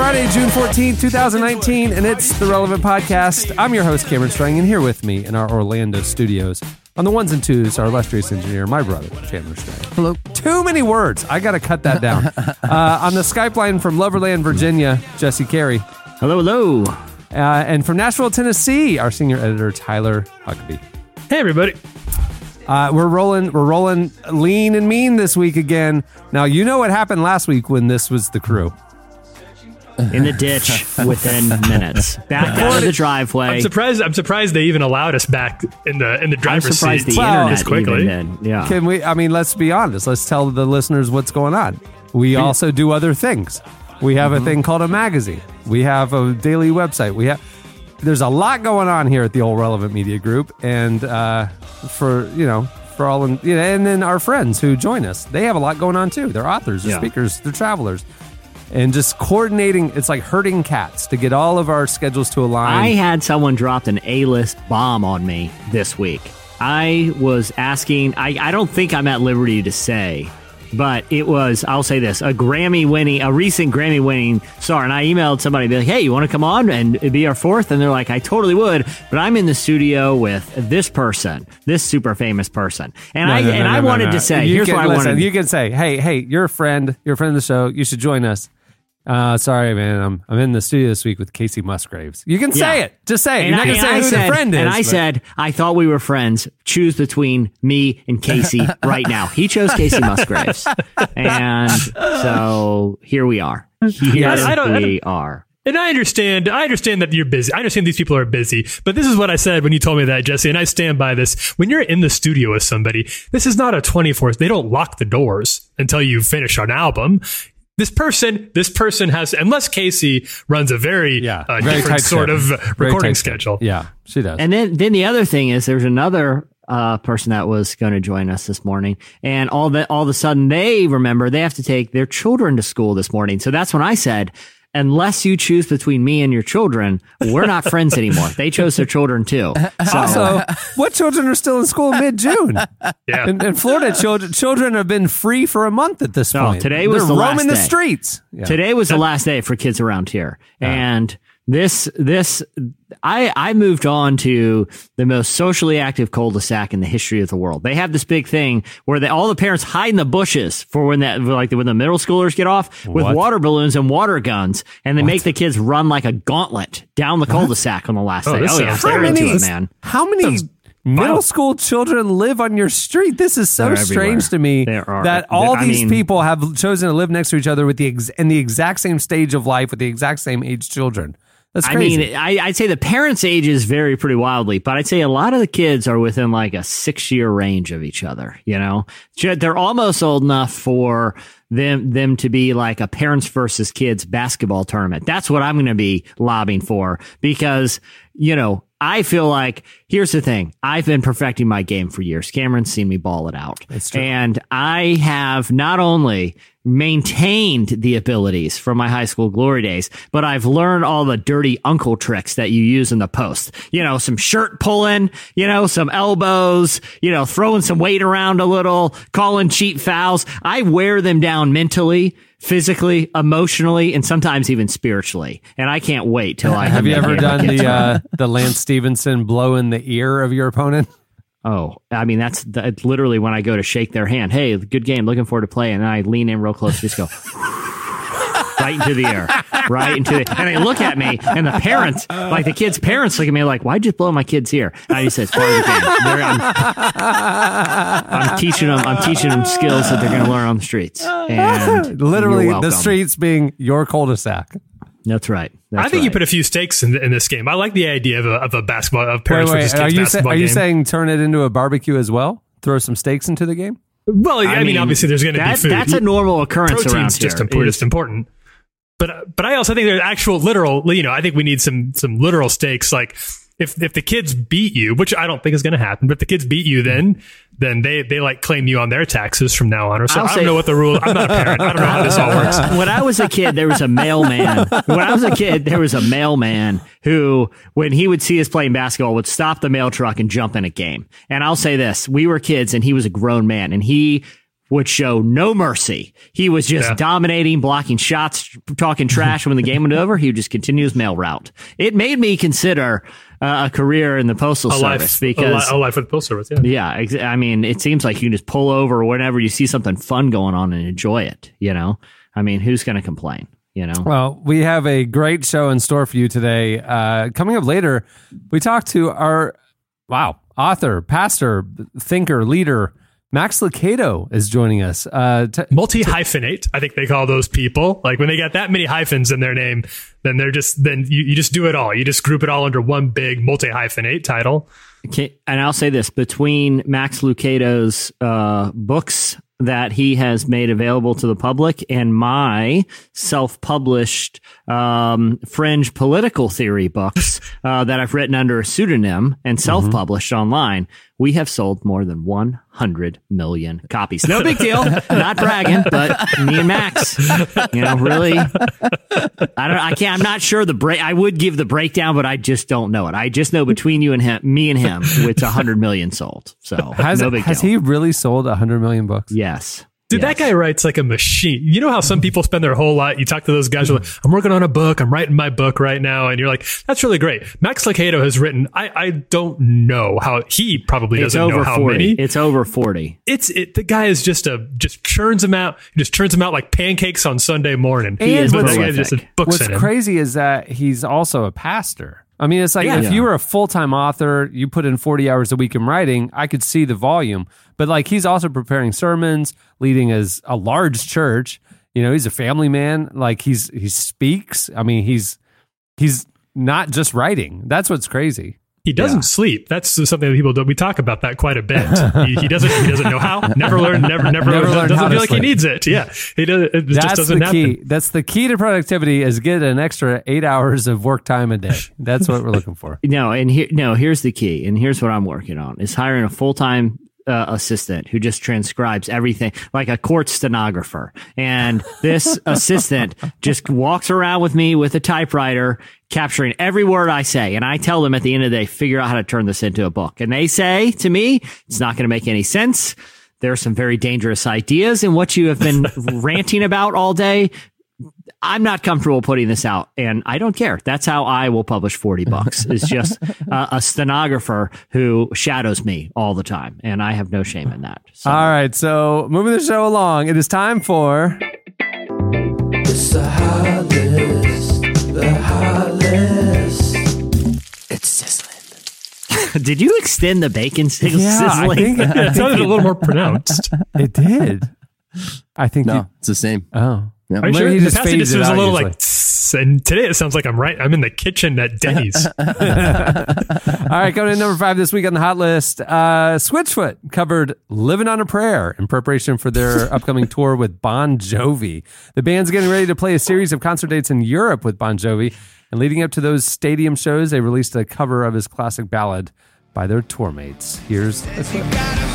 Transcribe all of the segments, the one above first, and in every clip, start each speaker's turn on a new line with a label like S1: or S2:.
S1: Friday, June 14th, 2019, and it's the Relevant Podcast. I'm your host, Cameron Strang, and here with me in our Orlando studios on the ones and twos, our illustrious engineer, my brother, Chandler Strang. Hello. Too many words. I got to cut that down. uh, on the Skype line from Loverland, Virginia, Jesse Carey.
S2: Hello, hello.
S1: Uh, and from Nashville, Tennessee, our senior editor, Tyler Huckabee.
S3: Hey, everybody.
S1: Uh, we're rolling, we're rolling lean and mean this week again. Now, you know what happened last week when this was the crew.
S2: In the ditch within minutes. Back out of the driveway.
S3: I'm surprised. I'm surprised they even allowed us back in the in the
S2: I'm
S3: driver's
S2: surprised
S3: seat
S2: the
S1: Well,
S2: internet
S3: this quickly.
S2: even did. Yeah.
S1: Can we? I mean, let's be honest. Let's tell the listeners what's going on. We also do other things. We have a thing called a magazine. We have a daily website. We have. There's a lot going on here at the Old Relevant Media Group, and uh, for you know, for all, in, you know, and then our friends who join us, they have a lot going on too. They're authors, they're
S2: Yeah.
S1: speakers, they're travelers, and just coordinating. It's like herding cats to get all of our schedules to align.
S2: I had someone dropped an A-list bomb on me this week. I was asking. I, I don't think I'm at liberty to say, but it was. I'll say this: a Grammy winning, a recent Grammy winning star. And I emailed somebody, be like, "Hey, you want to come on and be our fourth? And they're like, "I totally would," but I'm in the studio with this person, this super famous person, and
S1: No,
S2: I
S1: no,
S2: and
S1: no,
S2: I wanted to say,
S1: You
S2: here's
S1: can,
S2: what I
S1: listen,
S2: wanted.
S1: You can say, "Hey, hey, you're a friend. You're a friend of the show. You should join us." Uh, sorry, man. I'm I'm in the studio this week with Kacey Musgraves. You can say
S2: Yeah.
S1: it. Just say it.
S2: And
S1: You're not
S2: I-
S1: gonna say
S2: I
S1: who
S2: said,
S1: the friend is.
S2: And I
S1: but-
S2: said, I thought we were friends. Choose between me and Kacey right now. He chose Kacey Musgraves. And so here we are. Here
S3: I- I don't- I
S2: we are.
S3: And I understand. I understand that you're busy. I understand these people are busy. But this is what I said when you told me that, Jesse, and I stand by this. When you're in the studio with somebody, this is not a 24. They don't lock the doors until you finish an album. This person, this person has, unless Kacey runs a very,
S1: yeah,
S3: uh,
S1: very
S3: different sort
S1: schedule.
S3: of recording
S1: tight
S3: schedule.
S1: Yeah, she does.
S2: And then, then the other thing is there's another uh, person that was going to join us this morning, and all that all of a sudden they remember they have to take their children to school this morning. So that's when I said. Unless you choose between me and your children, we're not friends anymore. They chose their children too. So,
S1: also, what children are still in school mid June?
S3: Yeah.
S1: in, in Florida, children children have been free for a month at this
S2: No,
S1: point.
S2: today was
S1: They're
S2: the
S1: roaming
S2: last
S1: the streets. Yeah.
S2: Today was the last day for kids around here. And this, this, I, I moved on to the most socially active cul-de-sac in the history of the world. They have this big thing where they, all the parents hide in the bushes for when that, like when the middle schoolers get off with
S1: What?
S2: water balloons and water guns and they make the kids run like a gauntlet down the cul-de-sac on the last
S3: Oh,
S2: day. Oh yeah,
S1: How many,
S2: it, man.
S1: how many middle school children live on your street? This is so strange to me that all
S2: I
S1: these
S2: mean-
S1: people have chosen to live next to each other with the ex- in the exact same stage of life with the exact same age children. That's
S2: I mean, I, I'd say the parents' ages vary pretty wildly, but I'd say a lot of the kids are within like a six year range of each other. You know, they're almost old enough for them them to be like a parents versus kids basketball tournament. That's what I'm going to be lobbying for because you know. I feel like here's the thing. I've been perfecting my game for years. Cameron's seen me ball it out.
S1: true.
S2: And I have not only maintained the abilities from my high school glory days, but I've learned all the dirty uncle tricks that you use in the post. You know, some shirt pulling, you know, some elbows, you know, throwing some weight around a little, calling cheap fouls. I wear them down mentally, physically, emotionally, and sometimes even spiritually. And I can't wait till I
S1: have you ever done the uh, the Lance Stephenson blow in the ear of your opponent?
S2: Oh, I mean, that's, that's literally when I go to shake their hand. Hey, good game. Looking forward to playing. And I lean in real close, just go right into the air, right into the, and they look at me and the parents, like the kids' parents look at me like, why'd you blow my kid's here?" And I just said, it's part of the game. I'm, I'm teaching them, I'm teaching them skills that they're going to learn on the streets. And
S1: Literally, the streets being your cul-de-sac.
S2: That's right. That's
S3: I think you put a few stakes in, in this game. I like the idea of a, of a basketball of
S1: Wait,
S3: parents
S1: wait,
S3: versus
S1: are
S3: kids
S1: you, sa-
S3: basketball
S1: are you
S3: game.
S1: saying turn it into a barbecue as well? Throw some steaks into the game?
S3: Well, I, mean, obviously, there's going to be food.
S2: That's a normal occurrence around
S3: protein's just
S2: here.
S3: important.
S2: Is-
S3: Just important. But but I also think there's actual literal. You know, I think we need some some literal stakes. Like if if the kids beat you, which I don't think is going to happen, but if the kids beat you, then then they they like claim you on their taxes from now on. Or so
S2: I'll
S3: I don't know what the rule. I'm not a parent. I don't know how this all works.
S2: when I was a kid, there was a mailman. When I was a kid, there was a mailman who, when he would see us playing basketball, would stop the mail truck and jump in a game. And I'll say this: we were kids, and he was a grown man, and he would show no mercy. He was just
S3: Yeah.
S2: dominating, blocking shots, talking trash. when the game was over, he would just continue his mail route. It made me consider uh, a career in the postal
S3: A
S2: service
S3: life,
S2: because
S3: a, li- a life with the postal service. Yeah.
S2: yeah, ex- I mean, it seems like you can just pull over whenever you see something fun going on and enjoy it. You know, I mean, who's going to complain? You know,
S1: Well, we have a great show in store for you today. Uh, coming up later, we talk to our wow author, pastor, thinker, leader. Max Lucado is joining us. Uh, t-
S3: Multi hyphenate, I think they call those people. Like when they got that many hyphens in their name, then they're just then you, you just do it all. You just group it all under one big multi hyphenate title.
S2: Can- and I'll say this: between Max Lucado's uh, books that he has made available to the public and my self-published um, fringe political theory books uh, that I've written under a pseudonym and self-published online, we have sold more than 100 million copies. No big deal, not bragging, but me and Max, you know, really, I don't. I can't. I'm not sure the break. I would give the breakdown, but I just don't know it. I just know between you and him, me and him, it's 100 million sold. So
S1: has
S2: no big
S1: has he really sold hundred million books?
S2: Yes.
S3: Dude, that guy writes like a machine. You know how some people spend their whole life. You talk to those guys, who are like, I'm working on a book. I'm writing my book right now. And you're like, that's really great. Max Lucado has written, I, I don't know how he probably
S2: It's
S3: doesn't know
S2: over
S3: how
S2: 40.
S3: many.
S2: It's over 40.
S3: it's it, the guy is just a just churns them out, he just churns them out like pancakes on Sunday morning.
S1: He is
S3: But the guy
S2: prolific.
S3: just books
S1: What's crazy is that he's also a pastor. I mean, it's like
S3: Yeah.
S1: if
S2: Yeah.
S1: you were a full time author, you put in 40 hours a week in writing, I could see the volume. But like he's also preparing sermons, leading as a large church. You know, he's a family man. Like he's he speaks. I mean, he's he's not just writing. That's what's crazy.
S3: He doesn't sleep. That's something that people don't. We talk about that quite a bit. he, he doesn't. He doesn't know how. Never learned. Never. Never.
S1: Never learned
S3: doesn't
S1: how to
S3: feel like
S1: sleep.
S3: he needs it. Yeah. He does. It just
S1: That's
S3: doesn't
S1: the
S3: happen.
S1: key. That's the key to productivity is get an extra eight hours of work time a day. That's what we're looking for.
S2: No, and here, no, here's the key, and here's what I'm working on: is hiring a full time uh, assistant who just transcribes everything, like a court stenographer. And this assistant just walks around with me with a typewriter, capturing every word I say. And I tell them at the end of the day, figure out how to turn this into a book. And they say to me, it's not going to make any sense. There are some very dangerous ideas in what you have been ranting about all day. I'm not comfortable putting this out, and I don't care. That's how I will publish 40 bucks. It's just uh, a stenographer who shadows me all the time, and I have no shame in that. So,
S1: All right, so moving the show along, it is time for
S4: It's the hot list. The hot list. It's sizzling.
S2: did you extend the bacon sizzling?
S1: Yeah, I think, I
S3: It sounded a little more pronounced.
S1: it did. I think
S5: No,
S1: you,
S5: it's the same.
S1: oh.
S5: Yeah.
S3: Are you sure?
S1: he
S3: the
S1: just
S3: past, it just was a little
S1: usually.
S3: like, "Tss," and today it sounds like I'm right. I'm in the kitchen at Denny's.
S1: All right, going to number five this week on the hot list. Uh, Switchfoot covered "Living on a Prayer" in preparation for their upcoming tour with Bon Jovi. The band's getting ready to play a series of concert dates in Europe with Bon Jovi, and leading up to those stadium shows, they released a cover of his classic ballad by their tour mates. Here's a clip.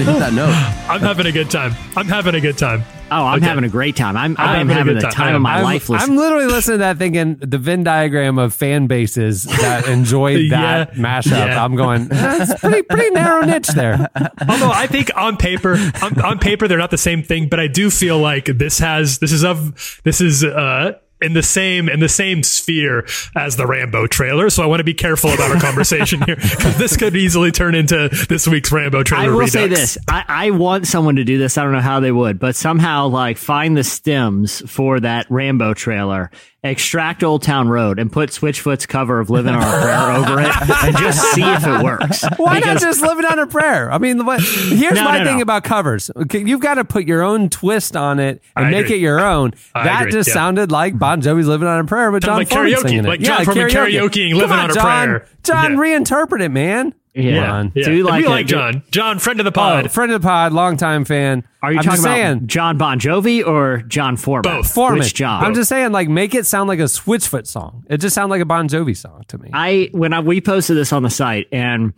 S5: Actually hit that note.
S3: I'm having a good time. I'm having a good time.
S2: Oh, I'm
S3: Okay.
S2: having a great time. I'm,
S3: I'm
S2: I'm
S3: having
S2: having the
S3: time.
S2: time of my
S1: I'm,
S2: life.
S1: I'm literally listening to that thinking the Venn diagram of fan bases that enjoyed that
S3: Yeah.
S1: mashup.
S3: Yeah.
S1: I'm going, that's pretty pretty narrow niche there.
S3: Although I think on paper, on, on paper they're not the same thing, but I do feel like this has this is of this is uh in the same in the same sphere as the Rambo trailer. So I want to be careful about our conversation here because this could easily turn into this week's Rambo trailer.
S2: I will
S3: redux.
S2: say this: I, I want someone to do this. I don't know how they would, but somehow like find the stems for that Rambo trailer extract Old Town Road and put Switchfoot's cover of Living on a Prayer over it and just see if it works.
S1: Why not
S2: Because-
S1: just living on a prayer? I mean, what, here's
S2: No,
S1: my
S2: no,
S1: thing
S2: no.
S1: about covers. Okay, you've got to put your own twist on it and
S3: I
S1: make
S3: agree.
S1: it your own.
S3: I
S1: that
S3: agree,
S1: just
S3: yeah.
S1: sounded like Bon Jovi's "Living on a Prayer," but John
S3: like
S1: Foreman
S3: karaoke,
S1: singing it.
S3: like Jon Foreman karaokeing
S1: Come
S3: "Living on a
S1: John.
S3: Prayer."
S1: John,
S3: Yeah.
S1: reinterpret it, man.
S2: Yeah.
S1: Come on.
S3: Yeah.
S2: Do you like
S3: we like? John. John, friend of the
S1: Oh,
S3: pod.
S1: friend of the pod, longtime fan.
S2: Are you
S1: I'm
S2: talking about
S1: saying,
S2: Jon Bon Jovi or Jon Foreman?
S3: Both.
S1: Foreman.
S2: Which John?
S1: I'm just saying, like, make it sound like a Switchfoot song. It just sounds like a Bon Jovi song to me.
S2: I when I we posted this on the site and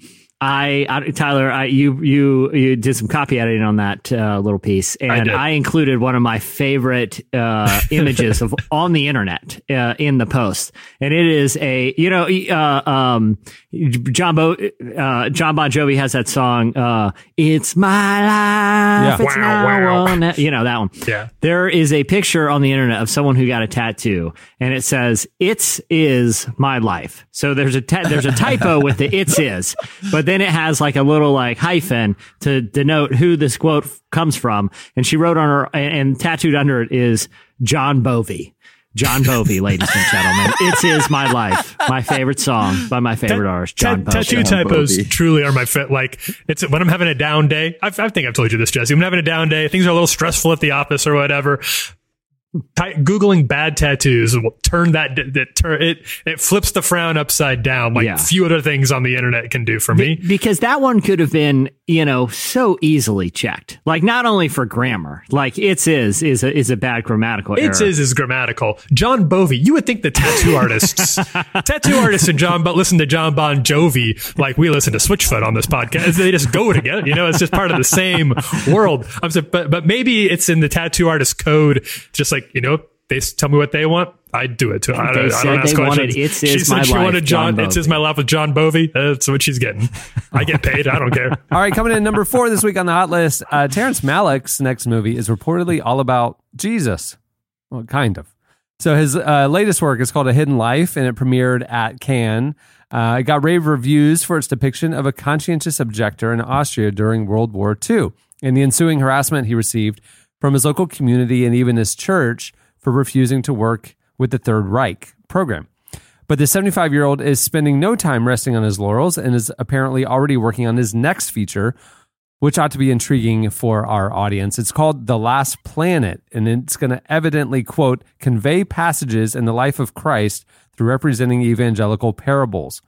S2: I, I Tyler, I, you you you did some copy editing on that uh, little piece, and
S3: did.
S2: I, included one of my favorite uh, images of on the internet uh, in the post, and it is a you know uh, um, John Bo, uh, Jon Bon Jovi has that song uh, "It's My Life,"
S1: Yeah.
S2: it's
S3: Wow, wow.
S2: or ne- you know that one.
S3: Yeah.
S2: There is a picture on the internet of someone who got a tattoo, and it says "It's is my life." So there's a ta- there's a typo with the "It's is," but then it has like a little like hyphen to denote who this quote comes from. And she wrote on her and, and tattooed under it is John Bovey. John Bovey, ladies and gentlemen. It's is my life, my favorite song by my favorite artist, John Bovey.
S3: tattoo typos
S5: Bovey.
S3: truly are my fit. Like it's when I'm having a down day. I, I think I've told you this, Jesse. When I'm having a down day, things are a little stressful at the office or whatever. Ty- Googling bad tattoos will turn that, that turn it it flips the frown upside down like
S2: Yeah.
S3: few other things on the internet can do for me.
S2: because that one could have been, you know, so easily checked. Like not only for grammar, like it's is is a, is a bad grammatical error.
S3: It's is is grammatical. John Bovey. You would think the tattoo artists, tattoo artists, and John, but listen to Jon Bon Jovi like we listen to Switchfoot on this podcast. They just go together. You know, it's just part of the same world. I'm so, but but maybe it's in the tattoo artist code. Just like you know, they tell me what they want. I do it too. I, don't- I
S2: said
S3: don't ask
S2: they wanted
S3: questions.
S2: It's
S3: she
S2: Is
S3: said
S2: My
S3: she
S2: Life,
S3: wanted John.
S2: John
S3: It's is my life with John Bovey. That's what she's getting. I get paid. I don't care.
S1: All right, coming in number four this week on the hot list, uh, Terrence Malick's next movie is reportedly all about Jesus. Well, kind of. So his uh, latest work is called A Hidden Life, and it premiered at Cannes. Uh, it got rave reviews for its depiction of a conscientious objector in Austria during World War II and the ensuing harassment he received from his local community and even his church for refusing to work with the Third Reich program. But the 75 year old is spending no time resting on his laurels and is apparently already working on his next feature, which ought to be intriguing for our audience. It's called The Last Planet, and it's going to evidently, quote, convey passages in the life of Christ through representing evangelical parables.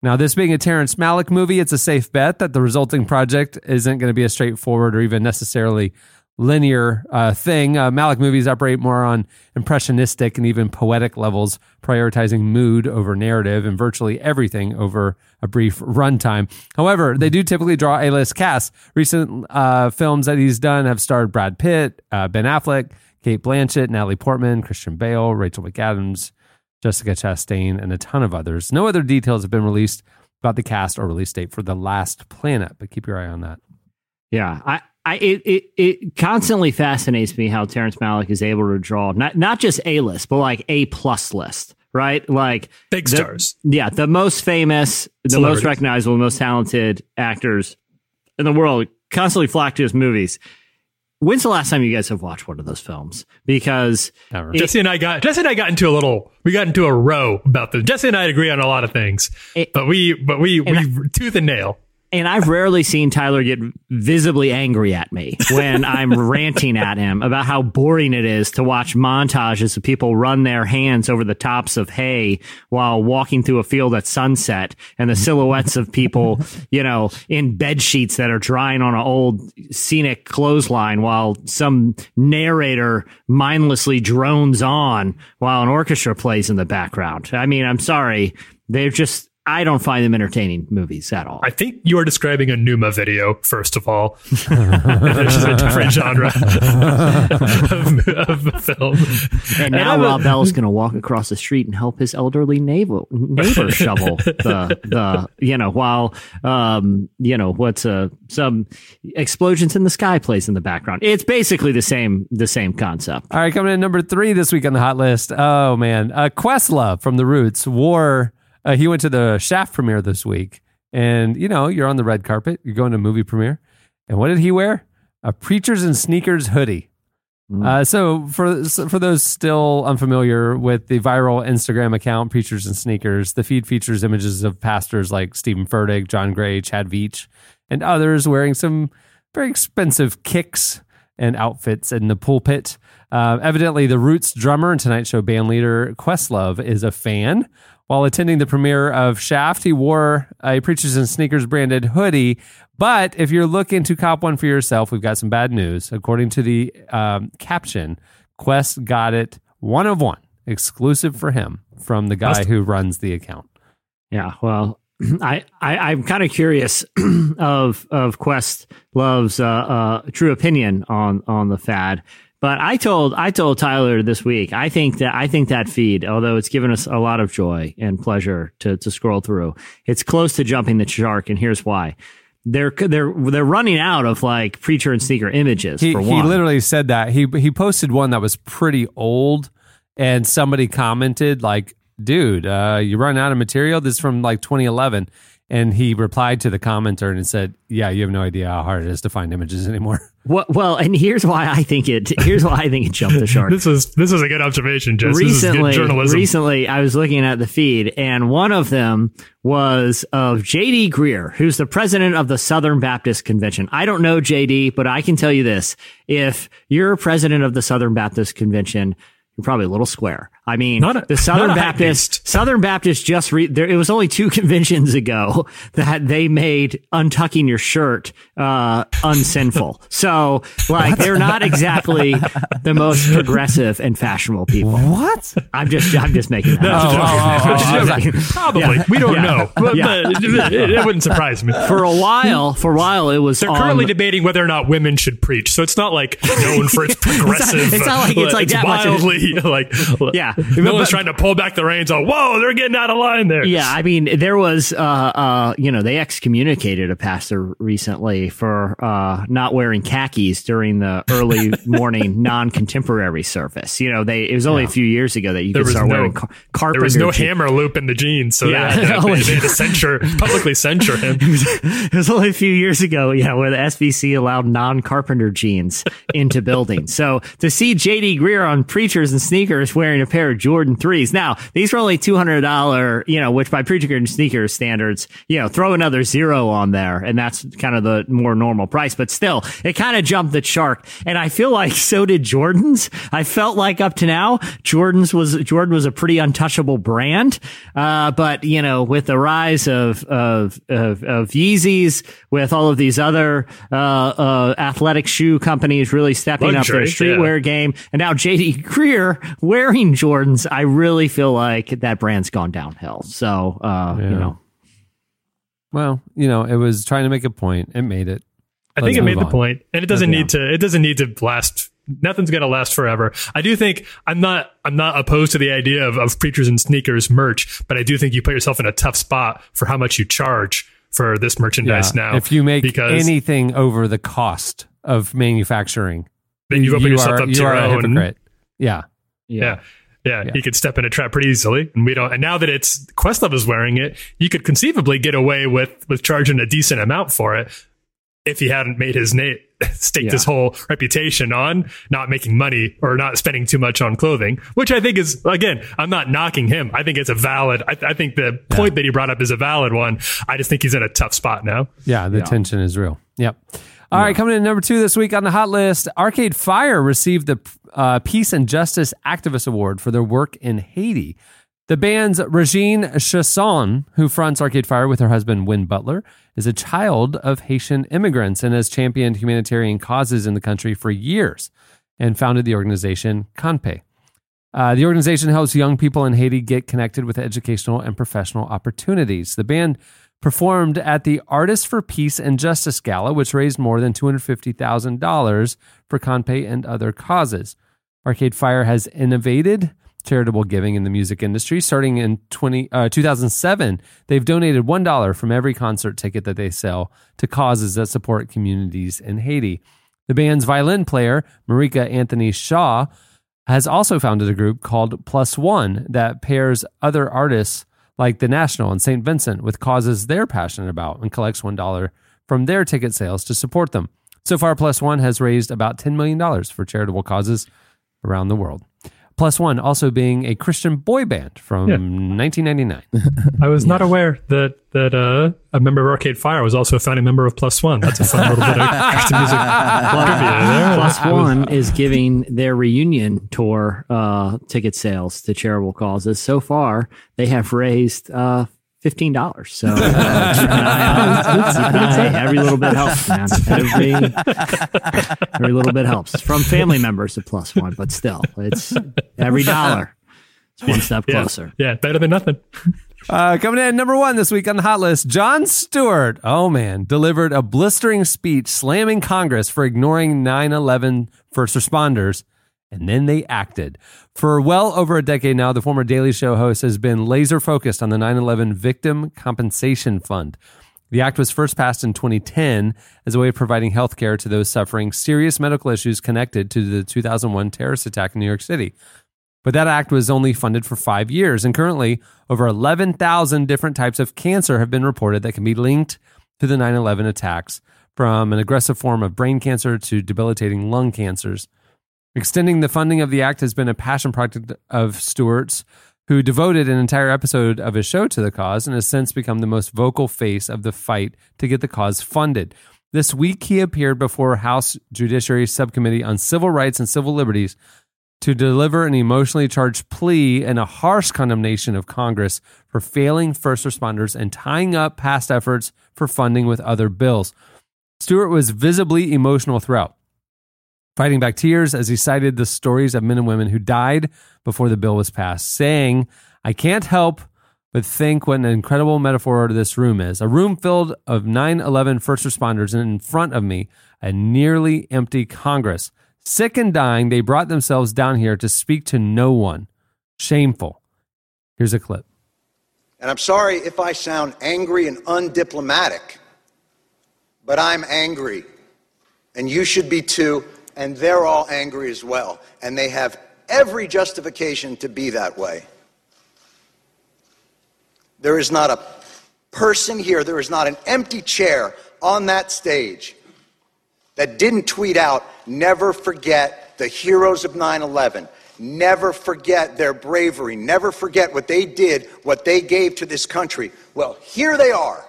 S1: Now, this being a Terrence Malick movie, it's a safe bet that the resulting project isn't going to be a straightforward or even necessarily linear uh, thing. Uh, Malick movies operate more on impressionistic and even poetic levels, prioritizing mood over narrative and virtually everything over a brief runtime. However, they do typically draw A list casts. Recent uh, films that he's done have starred Brad Pitt, uh, Ben Affleck, Cate Blanchett, Natalie Portman, Christian Bale, Rachel McAdams, Jessica Chastain, and a ton of others. No other details have been released about the cast or release date for The Last Planet, but keep your eye on that.
S2: Yeah, I, I, it, it, it constantly fascinates me how Terrence Malick is able to draw not not just a list, but like a plus list, right? Like
S3: Big
S2: the-
S3: stars.
S2: Yeah, the most famous, the most recognizable, most talented actors in the world constantly flock to his movies. When's the last time you guys have watched one of those films? Because
S1: Never.
S2: It-
S3: Jesse and I got Jesse and I got into a little we got into a row about this. Jesse and I agree on a lot of things,
S2: It-
S3: but we but we we tooth and nail.
S2: And I've rarely seen Tyler get visibly angry at me when I'm ranting at him about how boring it is to watch montages of people run their hands over the tops of hay while walking through a field at sunset and the silhouettes of people, you know, in bed sheets that are drying on an old scenic clothesline while some narrator mindlessly drones on while an orchestra plays in the background. I mean, I'm sorry. They're just, I don't find them entertaining movies at all.
S3: I think you are describing a Nooma video, first of all. There's just a different genre of, of film.
S2: And now
S3: I'm a-
S2: Rob Bell's going to walk across the street and help his elderly neighbor, neighbor shovel the the you know while um you know what's uh some explosions in the sky plays in the background. It's basically the same the same concept.
S1: All right, coming in number three this week on the hot list. Oh man, uh, Questlove from The Roots wore. Uh, he went to the Shaft premiere this week, and you know you're on the red carpet. You're going to a movie premiere, and what did he wear? A preachers and sneakers hoodie. Uh, so for so for those still unfamiliar with the viral Instagram account Preachers and Sneakers, the feed features images of pastors like Steven Furtick, John Gray, Chad Veach, and others wearing some very expensive kicks and outfits in the pulpit. Uh, evidently, the Roots drummer and Tonight Show band leader Questlove is a fan. While attending the premiere of Shaft, he wore a Preachers and Sneakers branded hoodie. But if you're looking to cop one for yourself, we've got some bad news. According to the um, caption, Quest got it one of one, exclusive for him from the guy who runs the account.
S2: Yeah, well, I, I I'm kind of curious of of Quest Love's uh, uh, true opinion on on the fad. But I told I told Tyler this week. I think that I think that feed, although it's given us a lot of joy and pleasure to to scroll through, it's close to jumping the shark. And here's why: they're they're they're running out of like preacher and sneaker images.
S1: He, he literally said that. He he posted one that was pretty old, and somebody commented like, "Dude, uh, you run out of material. This is from like 2011." And he replied to the commenter and said, "Yeah, you have no idea how hard it is to find images anymore."
S2: well, well, and here's why I think it. Here's why I think it jumped the shark.
S3: This is this is a good observation, Jess. this is
S2: recently,
S3: good journalism.
S2: recently, I was looking at the feed, and one of them was of JD Greear, who's the president of the Southern Baptist Convention. I don't know JD, but I can tell you this: if you're president of the Southern Baptist Convention, you're probably a little square. I mean,
S3: Not a-
S2: the Southern
S3: not
S2: Baptist. Southern Baptist just re- there. It was only two conventions ago that they made untucking your shirt uh, unsinful. so, like, they're not exactly the most progressive and fashionable people.
S1: What?
S2: I'm just, I'm just making that.
S1: Oh, oh, oh, oh.
S3: Probably. We don't
S2: Yeah.
S3: know. But,
S2: Yeah.
S3: but it, it wouldn't surprise me.
S2: For a while, for a while, it was
S3: They're
S2: on-
S3: currently debating whether or not women should preach, so it's not like known for its progressive.
S2: it's not like it's like that much
S3: wildly like
S2: Yeah.
S3: No one's trying to pull back the reins. Oh, whoa, they're getting out of line there.
S2: Yeah, I mean, there was, uh, uh, you know, they excommunicated a pastor recently for uh, not wearing khakis during the early morning non-contemporary service. You know, they it was only a few years ago that you
S3: There
S2: could start
S3: no
S2: wearing car- carpenter.
S3: there was no
S2: jeans.
S3: hammer loop in the jeans, so
S2: Yeah.
S3: they, had to, they, they had to censure publicly censure him.
S2: it was only a few years ago, yeah, where the SBC allowed non-carpenter jeans into buildings. So to see JD Greear on preachers and sneakers wearing a pair of Jordan threes. Now, these were only $200, you know, which by and sneaker standards, you know, throw another zero on there. And that's kind of the more normal price, but still it kind of jumped the shark. And I feel like so did Jordan's. I felt like up to now, Jordan's was, Jordan was a pretty untouchable brand. Uh, but you know, with the rise of, of, of, of Yeezys, with all of these other, uh, uh, athletic shoe companies really stepping up their streetwear game. And now JD Greear wearing Jordans. I really feel like that brand's gone downhill. So, uh, you know,
S1: Well, you know, it was trying to make a point. It made it.
S3: I
S1: Let's
S3: think it made
S1: move
S3: the point, and it doesn't
S1: Yeah.
S3: need to. It doesn't need to last. Nothing's going to last forever. I do think I'm not. I'm not opposed to the idea of, of preachers and sneakers merch, but I do think you put yourself in a tough spot for how much you charge for this merchandise now.
S1: If you make
S3: because
S1: anything over the cost of manufacturing,
S3: then you've opened
S1: you
S3: yourself
S1: are,
S3: up
S1: you
S3: to your
S1: are a
S3: own.
S1: hypocrite. Yeah.
S3: Yeah. Yeah, he could step in a trap pretty easily, and we don't. And now that it's Questlove is wearing it, you could conceivably get away with with charging a decent amount for it if he hadn't made his name staked his whole reputation on not making money or not spending too much on clothing. Which I think is again, I'm not knocking him. I think it's a valid. I, I think the point that he brought up is a valid one. I just think he's in a tough spot now.
S1: Yeah, the tension is real. Yep. All right, coming in number two this week on the hot list, Arcade Fire received the uh, Peace and Justice Activist Award for their work in Haiti. The band's Régine Chassagne, who fronts Arcade Fire with her husband Win Butler, is a child of Haitian immigrants and has championed humanitarian causes in the country for years and founded the organization KANPE. Uh, the organization helps young people in Haiti get connected with educational and professional opportunities. The band performed at the Artists for Peace and Justice Gala, which raised more than $250,000 for KANPE and other causes. Arcade Fire has innovated charitable giving in the music industry. Starting in 20, uh, 2007, they've donated $1 from every concert ticket that they sell to causes that support communities in Haiti. The band's violin player, Marika Anthony Shaw, has also founded a group called Plus One that pairs other artists like The National and St. Vincent with causes they're passionate about and collects $1 from their ticket sales to support them. So far, Plus One has raised about $10 million for charitable causes around the world. Plus One also being a Christian boy band from
S3: Yeah.
S1: 1999.
S3: I was not aware that that uh, a member of Arcade Fire was also a founding member of Plus One. That's a fun little bit of Christian music trivia.
S2: Plus One is giving their reunion tour uh, ticket sales to charitable causes. So far, they have raised uh, fifteen dollars. So uh, keep an eye out. Keep an eye. every little bit helps, man. Every, every little bit helps. It's from family members of Plus One, but still, it's every dollar. It's one step closer.
S3: Yeah, better than nothing.
S1: Uh, coming in number one this week on the hot list, Jon Stewart, oh man, delivered a blistering speech slamming Congress for ignoring 9 11 first responders, and then they acted. For well over a decade now, the former Daily Show host has been laser focused on the 9 11 Victim Compensation Fund. The act was first passed in 2010 as a way of providing health care to those suffering serious medical issues connected to the 2001 terrorist attack in New York City. But that act was only funded for five years, and currently over 11,000 different types of cancer have been reported that can be linked to the 9 11 attacks, from an aggressive form of brain cancer to debilitating lung cancers. Extending the funding of the act has been a passion project of Stewart's, who devoted an entire episode of his show to the cause and has since become the most vocal face of the fight to get the cause funded. This week, he appeared before House Judiciary Subcommittee on Civil Rights and Civil Liberties to deliver an emotionally charged plea and a harsh condemnation of Congress for failing first responders and tying up past efforts for funding with other bills. Stewart was visibly emotional throughout, fighting back tears as he cited the stories of men and women who died before the bill was passed, saying, I can't help but think what an incredible metaphor this room is. A room filled of 9 11 first responders, and in front of me, a nearly empty Congress. Sick and dying, they brought themselves down here to speak to no one. Shameful. Here's a clip.
S6: And I'm sorry if I sound angry and undiplomatic, but I'm angry. And you should be too. And they're all angry as well. And they have every justification to be that way. There is not a person here, there is not an empty chair on that stage that didn't tweet out, never forget the heroes of 9 11. Never forget their bravery. Never forget what they did, what they gave to this country. Well, here they are.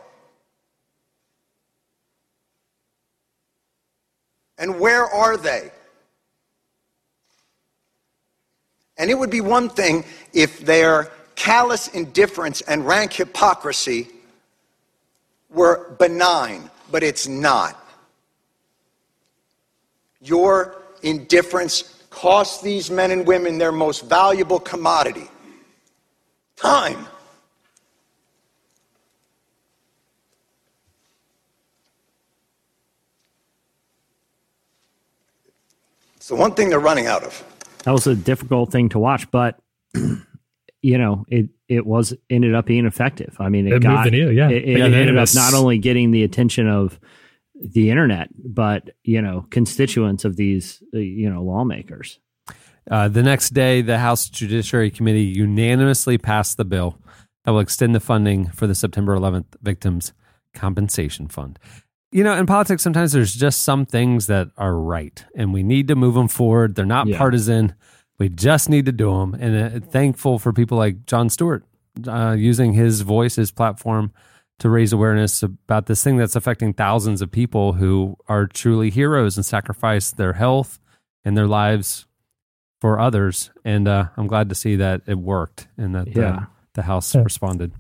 S6: And where are they? And it would be one thing if their callous indifference and rank hypocrisy were benign, but it's not. Your indifference costs these men and women their most valuable commodity time. It's the one thing they're running out of.
S2: That was a difficult thing to watch, but you know, it it was ended up being effective. I mean, it,
S3: It
S2: got
S3: moved the needle, yeah.
S2: It, it
S3: Yeah,
S2: ended up not only getting the attention of the internet, but you know, constituents of these uh, you know lawmakers.
S1: Uh, the next day, the House Judiciary Committee unanimously passed the bill that will extend the funding for the September 11th Victims Compensation Fund. You know, in politics, sometimes there's just some things that are right, and we need to move them forward. They're not
S2: Yeah.
S1: partisan. We just need to do them. And uh, thankful for people like Jon Stewart uh, using his voice, his platform to raise awareness about this thing that's affecting thousands of people who are truly heroes and sacrifice their health and their lives for others. And uh, I'm glad to see that it worked and that
S2: Yeah.
S1: uh, the House
S3: Yeah.
S1: responded.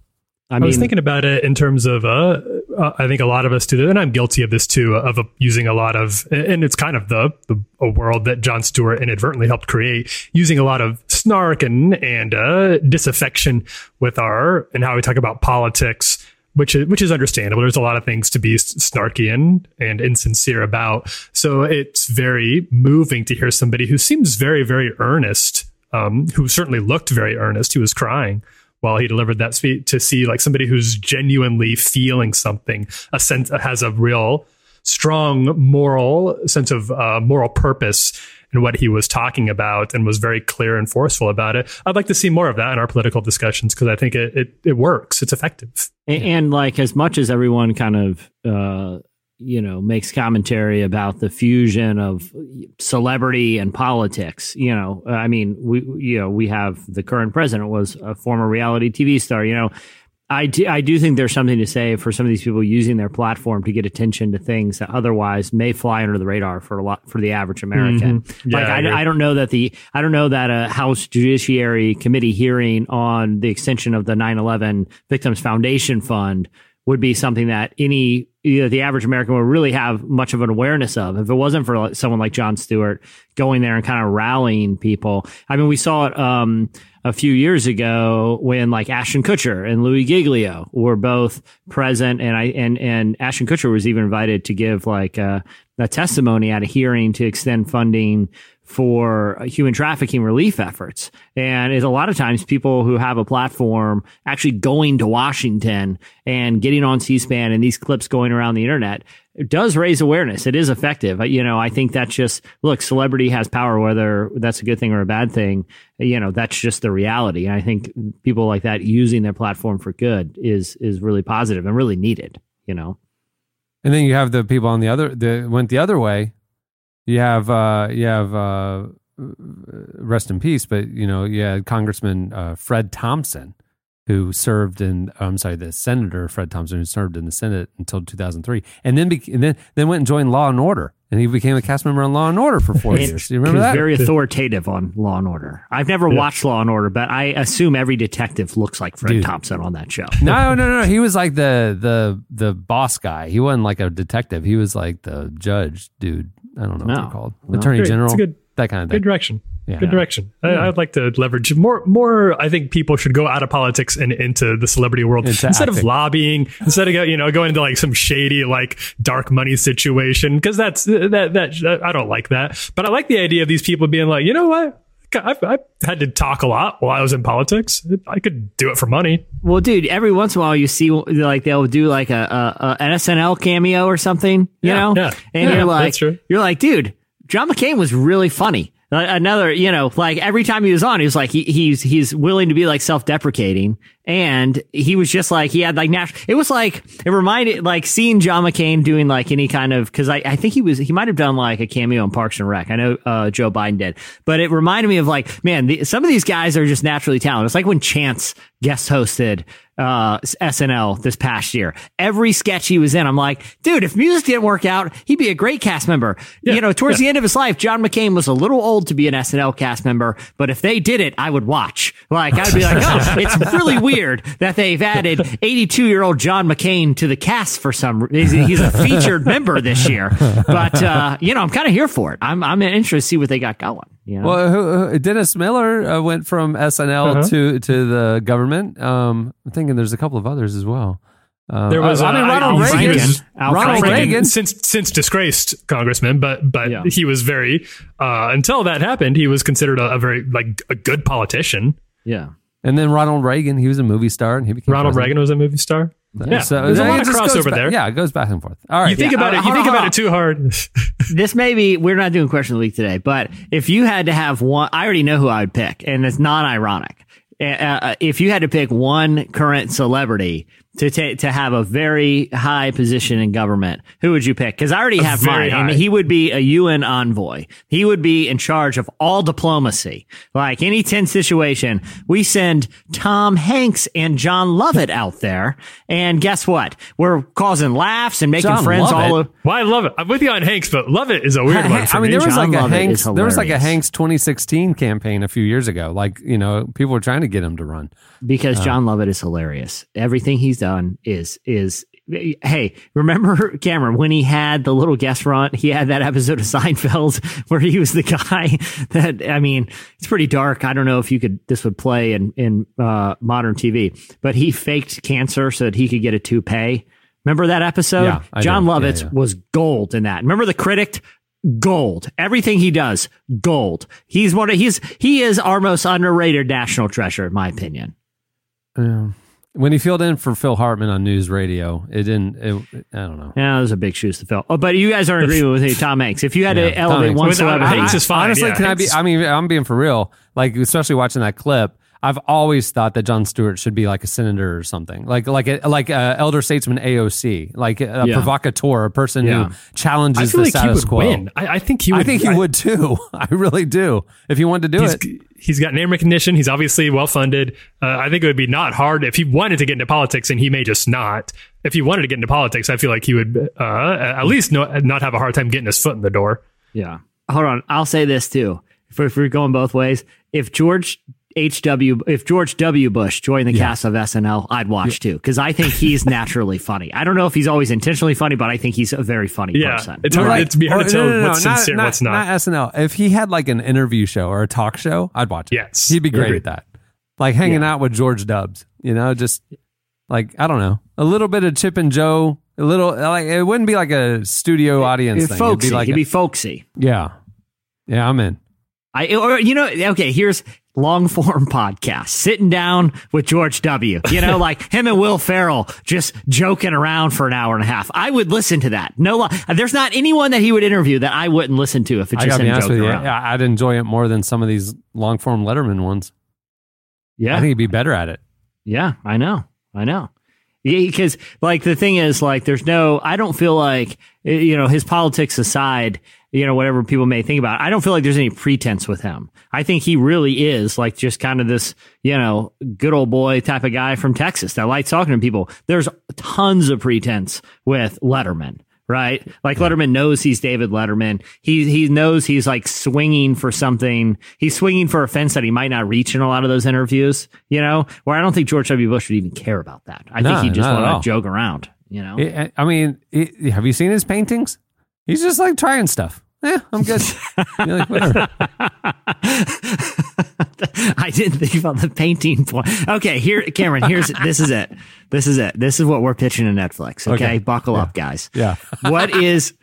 S2: I
S3: I, was thinking about it in terms of, uh, uh, I think a lot of us do and I'm guilty of this too, of using a lot of, and it's kind of the, the a world that Jon Stewart inadvertently helped create, using a lot of snark and and uh, disaffection with our and how we talk about politics, which is which is understandable. There's a lot of things to be snarky and and insincere about, so it's very moving to hear somebody who seems very very earnest, um, who certainly looked very earnest. He was crying while he delivered that speech to see like somebody who's genuinely feeling something, a sense has a real strong moral sense of uh, moral purpose in what he was talking about and was very clear and forceful about it. I'd like to see more of that in our political discussions because I think it, it, it works. It's effective.
S2: And, and like as much as everyone kind of uh, you know, makes commentary about the fusion of celebrity and politics. You know, I mean, we you know we have the current president was a former reality TV star. You know, I do, I do think there's something to say for some of these people using their platform to get attention to things that otherwise may fly under the radar for a lot for the average American.
S3: Mhm. Yeah,
S2: like
S3: I.
S2: I, I don't know that the I don't know that a House Judiciary Committee hearing on the extension of the 9/11 Victims Foundation Fund would be something that any you know, the average American would really have much of an awareness of. If it wasn't for someone like Jon Stewart going there and kind of rallying people, I mean, we saw it um, a few years ago when like Ashton Kutcher and Louie Giglio were both present, and I and and Ashton Kutcher was even invited to give like a, a testimony at a hearing to extend funding for human trafficking relief efforts. And a lot of times people who have a platform actually going to Washington and getting on C-SPAN and these clips going around the internet does raise awareness. It is effective. You know, I think that's just look, celebrity has power, whether that's a good thing or a bad thing. You know, that's just the reality. And I think people like that using their platform for good is is really positive and really needed. You know,
S1: And then you have the people on the other that went the other way. You have uh you have uh rest in peace, but you know, you had Congressman uh, Fred Thompson who served in I'm sorry, the Senator Fred Thompson who served in the Senate until 2003 and then be, and then then went and joined Law and Order and he became a cast member on Law and Order for 4 years. Do you remember
S2: he was
S1: that?
S2: very authoritative on Law and Order. I've never watched Law and Order, but I assume every detective looks like Fred
S1: Dude.
S2: Thompson on that show.
S1: no, no, no. He was like the the the boss guy. He wasn't like a detective. He was like the judge dude. I don't know what
S2: No.
S1: they're called.
S2: No.
S1: Attorney
S3: Great.
S1: General.
S3: It's a good-
S1: that kind of thing.
S3: Good direction.
S1: Yeah.
S3: Good direction. I, I'd like to leverage more. More, I think people should go out of politics and into the celebrity world
S1: Into
S3: instead of lobbying. Instead of go, you know going into like some shady like dark money situation because that's that that I don't like that. But I like the idea of these people being like, you know what. I've, I've had to talk a lot while I was in politics. I could do it for money.
S2: Well, dude, every once in a while you see like they'll do like a, a, a an SNL cameo or something, you
S3: Yeah,
S2: know,
S3: yeah.
S2: and
S3: Yeah,
S2: you're like,
S3: that's true.
S2: you're like, dude, John McCain was really funny. Another, you know, like every time he was on, he was like, he, he's he's willing to be like self deprecating, and he was just like he had like natural. It was like it reminded like seeing John McCain doing like any kind of because I I think he was he might have done like a cameo in Parks and Rec. I know uh, Joe Biden did, but it reminded me of like man, the, some of these guys are just naturally talented. It's like when Chance guest hosted uh SNL this past year. Every sketch he was in, I'm like, dude, if music didn't work out, he'd be a great cast member. you know, towards the end of his life, John McCain was a little old to be an SNL cast member, but if they did it, I would watch. Like, I'd be like, oh, it's really weird that they've added 82 year old John McCain to the cast for some. reason. He's, he's a featured member this year, but uh, you know, I'm kind of here for it. I'm I'm interested to see what they got going. You know?
S1: Well, who, who, Dennis Miller uh, went from SNL
S3: Uh-huh.
S1: to to the government. Um, I'm thinking there's a couple of others as well. Um,
S3: There was,
S1: I, I mean
S3: uh,
S1: Ronald
S3: Al
S1: Reagan.
S3: Franken.
S1: Ronald
S2: Franken.
S1: Reagan.
S3: since since disgraced congressman, but but
S2: Yeah.
S3: he was very uh, until that happened, he was considered a, a very like a good politician.
S2: yeah.
S1: And then Ronald Reagan, he was a movie star, and he became
S3: Ronald
S1: president.
S3: Reagan was a movie star. Yeah,
S1: So
S3: there's a
S1: it
S3: lot of
S1: just goes
S3: crossover there.
S1: Yeah, it goes back and forth. All right,
S3: You think
S1: yeah.
S3: about
S1: Uh,
S3: it. You think
S1: on,
S3: about
S1: hold
S3: it too hard.
S2: this may be we're not doing question of the week today, but if you had to have one, I already know who I would pick, and it's not ironic. Uh, Uh, if you had to pick one current celebrity to to have a very high position in government, who would you pick? Because I already have
S3: very
S2: mine, he would be a UN envoy. He would be in charge of all diplomacy. Like any tense situation, we send Tom Hanks and John Lovitz out there, and guess what? We're causing laughs and making
S1: John
S2: friends all
S1: Lovitz?
S2: over.
S3: well, I love it. I'm with you on Hanks, but Lovitz is a weird one
S1: I mean,
S3: me.
S1: there was
S2: John
S1: like a
S2: Lovitz
S1: Hanks. There was like a. Hanks 2016 campaign a few years ago. Like you know, people were trying to get him to run.
S2: because uh, John Lovitz is hilarious. Everything he's done is is hey, remember Cameron when he had the little guest run? He had that episode of Seinfeld where he was the guy that I mean, it's pretty dark. I don't know if you could this would play in in uh, modern TV, but he faked cancer so that he could get a toupee. Remember that episode?
S1: Yeah,
S2: John
S1: do. Yeah, yeah.
S2: was gold in that. Remember the critic? Gold. Everything he does, gold. He's one of he's he is our most underrated national treasure, in my opinion.
S1: Yeah. When he filled in for Phil Hartman on NewsRadio, it didn't. It, I don't know.
S2: Yeah, those are big shoes to fill. Oh, but you guys are in agreement with me, Tom Hanks. If you had
S1: Yeah,
S2: to elevate one
S3: With- uh,
S2: celebrity,
S3: Hanks is fine.
S1: Honestly,
S3: yeah.
S1: can I be? I mean, I'm being for real. Like, especially watching that clip. I've always thought that Jon Stewart should be like a senator or something, like like a, like a elder statesman AOC, like a
S2: Yeah.
S1: provocateur, a person
S2: Yeah.
S1: who challenges
S3: I
S1: the
S3: like
S1: status quo.
S3: win. I, I think he would.
S1: I think he would too. I really do. If he wanted to do
S3: He's,
S1: it,
S3: he's got name recognition. He's obviously well funded. Uh, I think it would be not hard if he wanted to get into politics, and he may just not. If he wanted to get into politics, I feel like he would uh, at least no, not have a hard time getting his foot in the door.
S2: Yeah. Hold on. I'll say this too. If, if we're going both ways, if George H.W. if George W. Bush joined the cast of SNL, I'd watch too because I think he's naturally funny. I don't know if he's always intentionally funny, but I think he's a very funny
S3: Yeah,
S2: person.
S3: it's hard.
S1: Right.
S3: It'd be hard
S1: Or-
S3: to tell
S1: no, no, no,
S3: what's
S1: not-
S3: sincere,
S1: not,
S3: what's not.
S1: Not SNL. If he had like an interview show or a talk show, I'd watch it.
S3: Yes.
S1: he'd be great
S3: Agreed.
S1: at that. Like hanging out with George Dubs, you know, just like I don't know, a little bit of Chip and Joe, a little like it wouldn't be like a studio audience
S2: It's
S1: thing.
S2: folksy.
S1: It'd be like
S2: He'd
S1: a-
S2: be folksy.
S1: yeah, yeah, I'm in.
S2: I or you know okay here's long form podcast sitting down with George W. You know like him and Will Ferrell just joking around for an hour and a half. I would listen to that. No, li- there's not anyone that he would interview that I wouldn't listen to if it's just him joking
S1: you.
S2: around.
S1: Yeah, I'd enjoy it more than some of these long form Letterman ones.
S2: Yeah, I
S1: think he'd be better at it.
S2: yeah, I know, I know. Because like the thing is like there's no I don't feel like eh, you know his politics aside you know whatever people may think about it, I don't feel like there's any pretense with him. I think he really is like just kind of this you know good old boy type of guy from Texas that likes talking to people. There's tons of pretense with Letterman. Right, like Letterman knows he's David Letterman. He he knows he's like swinging for something. He's swinging for a fence that he might not reach in a lot of those interviews. You know, where I don't think George W. Bush would even care about that. I
S1: No,
S2: think he just want to joke around. You know,
S1: It- I mean, it, have you seen his paintings? He's just like trying stuff. Yeah, I'm good. You're like, whatever.
S2: I didn't think about the painting point. Okay, here, Cameron. Here's this is it. This is it. This is what we're pitching to Netflix. Okay,
S1: Okay.
S2: buckle up, guys.
S1: Yeah.
S2: what is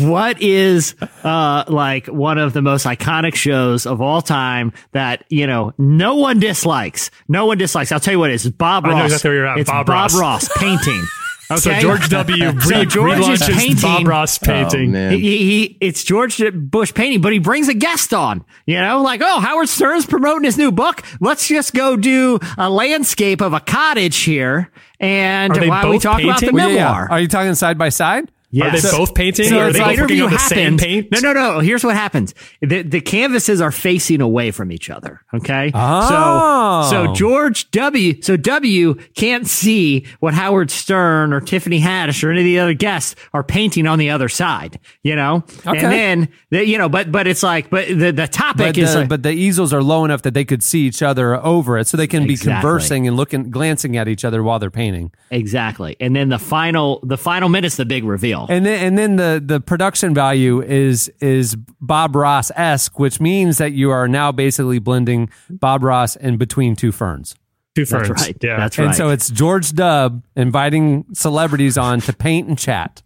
S2: what is uh like one of the most iconic shows of all time that you know no one dislikes no one dislikes i'll tell you what it is bob
S3: I
S2: ross
S3: know exactly where you're at.
S2: it's
S3: Bob
S2: bob,
S3: Ross.
S2: ross. painting okay
S3: So George W. Re-
S2: So George is painting-
S3: Bob Ross oh, painting.
S5: Oh,
S2: he, he, he- it's George Bush painting, but he brings a guest on. You know, like oh, Howard Stern's promoting his new book. Let's just go do a landscape of a cottage here, and
S3: Are they
S2: while we
S3: both
S2: talk about the
S3: painting?
S1: Well, yeah, yeah. Are you talking side by side?
S3: Are they
S2: Yes.
S3: both painting?
S2: So
S3: or are
S2: the
S3: they both
S2: interview
S3: working on the same
S2: happens.
S3: paint?
S2: No, no, no. Here's what happens. The, the canvases are facing away from each other. Okay.
S1: Oh.
S2: So, so oh. George W. So W can't see what Howard Stern or Tiffany Haddish or any of the other guests are painting on the other side, you know?
S1: Okay.
S2: And then, the, you know, but, but it's like, but the, the topic
S1: But
S2: is
S1: the,
S2: like,
S1: but the easels are low enough that they could see each other over it, so they can be conversing and looking, glancing at each other while they're painting.
S2: exactly. And then the final, the final minute's the big reveal.
S1: And then, and then the the production value is is Bob Ross esque, which means that you are now basically blending Bob Ross in between two ferns.
S3: Two
S2: That's
S3: ferns.
S2: right.
S3: Yeah.
S2: That's right.
S1: And so it's George Dubb inviting celebrities on to paint and chat,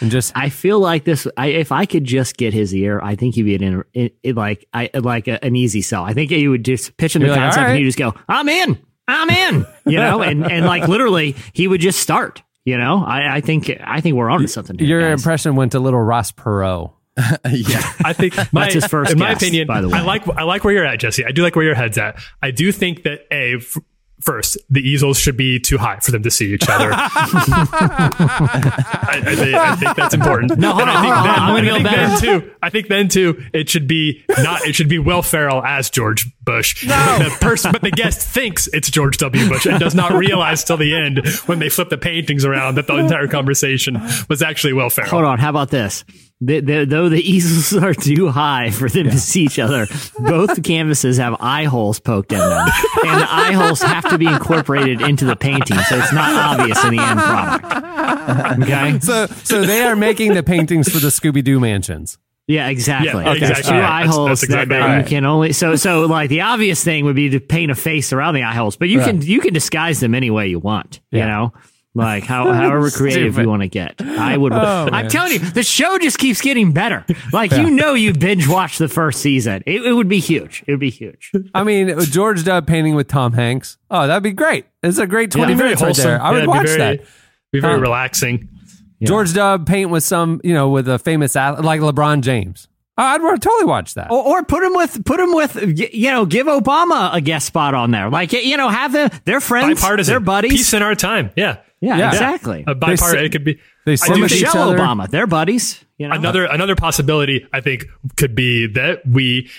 S1: and just
S2: I feel like this. I, if I could just get his ear, I think he'd be an it, it, like I like a, an easy sell. I think he would just pitch him the
S1: You're like,
S2: concept,
S1: all
S2: and
S1: right.
S2: he'd just go, "I'm in, I'm in," you know, and and like literally, he would just start. You know, I, I think I think we're onto something. Here,
S1: your
S2: guys.
S1: impression went to little Ross Perot.
S5: yeah.
S3: I think my,
S2: That's his first
S3: in my opinion,
S2: by the way.
S3: I like I like where you're at, Jesse. I do like where your head's at. I do think that a f- first the easels should be too high for them to see each other. I, I, think, I think that's important.
S2: No, hold on,
S3: I think
S2: hold on,
S3: then,
S2: I'm gonna go
S3: I think then too. I think then too. It should be not. It should be Will Ferrell as George Bush. No. The person, but the guest thinks it's George W. Bush and does not realize till the end when they flip the paintings around that the entire conversation was actually Will Ferrell.
S2: Hold on, how about this? The, the, though the easels are too high for them to see each other, both canvases have eye holes poked in them, and the eye holes have to be incorporated into the painting, so it's not obvious in the end product. Okay.
S1: So so they are making the paintings for the Scooby Doo mansions.
S2: Yeah, exactly.
S3: Yeah,
S2: There's
S3: exactly
S2: Two
S3: right.
S2: eye
S3: That's-
S2: holes
S3: that's exactly
S2: that, that
S3: right.
S2: you can only so so like the obvious thing would be to paint a face around the eye holes, but you can you can disguise them any way you want. You know. Like how, however creative
S1: Stupid.
S2: you want to get, I would.
S1: Oh,
S2: I'm telling you, the show just keeps getting better. Like you know, you binge watch the first season. It, it would be huge. It would be huge.
S1: I mean, George Dubb painting with Tom Hanks. Oh, that'd be great. It's a great twenty
S3: very
S1: minutes right there. I
S3: Yeah,
S1: would watch
S3: very-
S1: that.
S3: Be very
S1: Um,
S3: relaxing.
S1: George Dub paint with some, you know, with a famous ath- like LeBron James. I'd totally watch that.
S2: Or, or put him with put him with you know give Obama a guest spot on there like you know have them they're friends
S3: Bipartisan.
S2: they're buddies
S3: Peace in our time. Yeah.
S2: yeah,
S1: Yeah.
S2: exactly
S3: A bipartisan.
S1: sit-
S3: it could be.
S1: they
S3: I do
S1: with each
S2: Michelle
S1: other.
S2: Obama they're buddies you know
S3: Another another possibility I think could be that we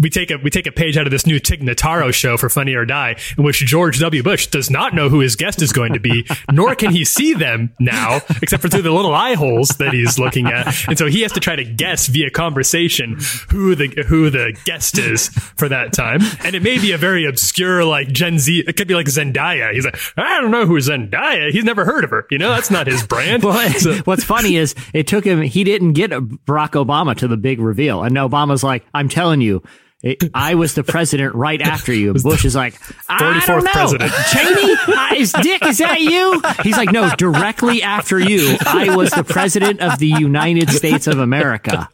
S3: we take a we take a page out of this new Tig Notaro show for Funny or Die, in which George W. Bush does not know who his guest is going to be, nor can he see them now, except for through the little eye holes that he's looking at, and so he has to try to guess via conversation who the who the guest is for that time, and it may be a very obscure like Gen Z. It could be like Zendaya. He's like, I don't know who Zendaya. He's never heard of her. You know, that's not his brand.
S2: Well,
S3: So-
S2: what's funny is it took him. He didn't get Barack Obama to the big reveal, and Obama's like, "I'm telling you." It- I was the president right after you. Bush is like, I don't
S3: 44th
S2: know.
S3: president.
S2: Cheney, uh, is Dick? Is that you? He's like, no, directly after you, I was the president of the United States of America.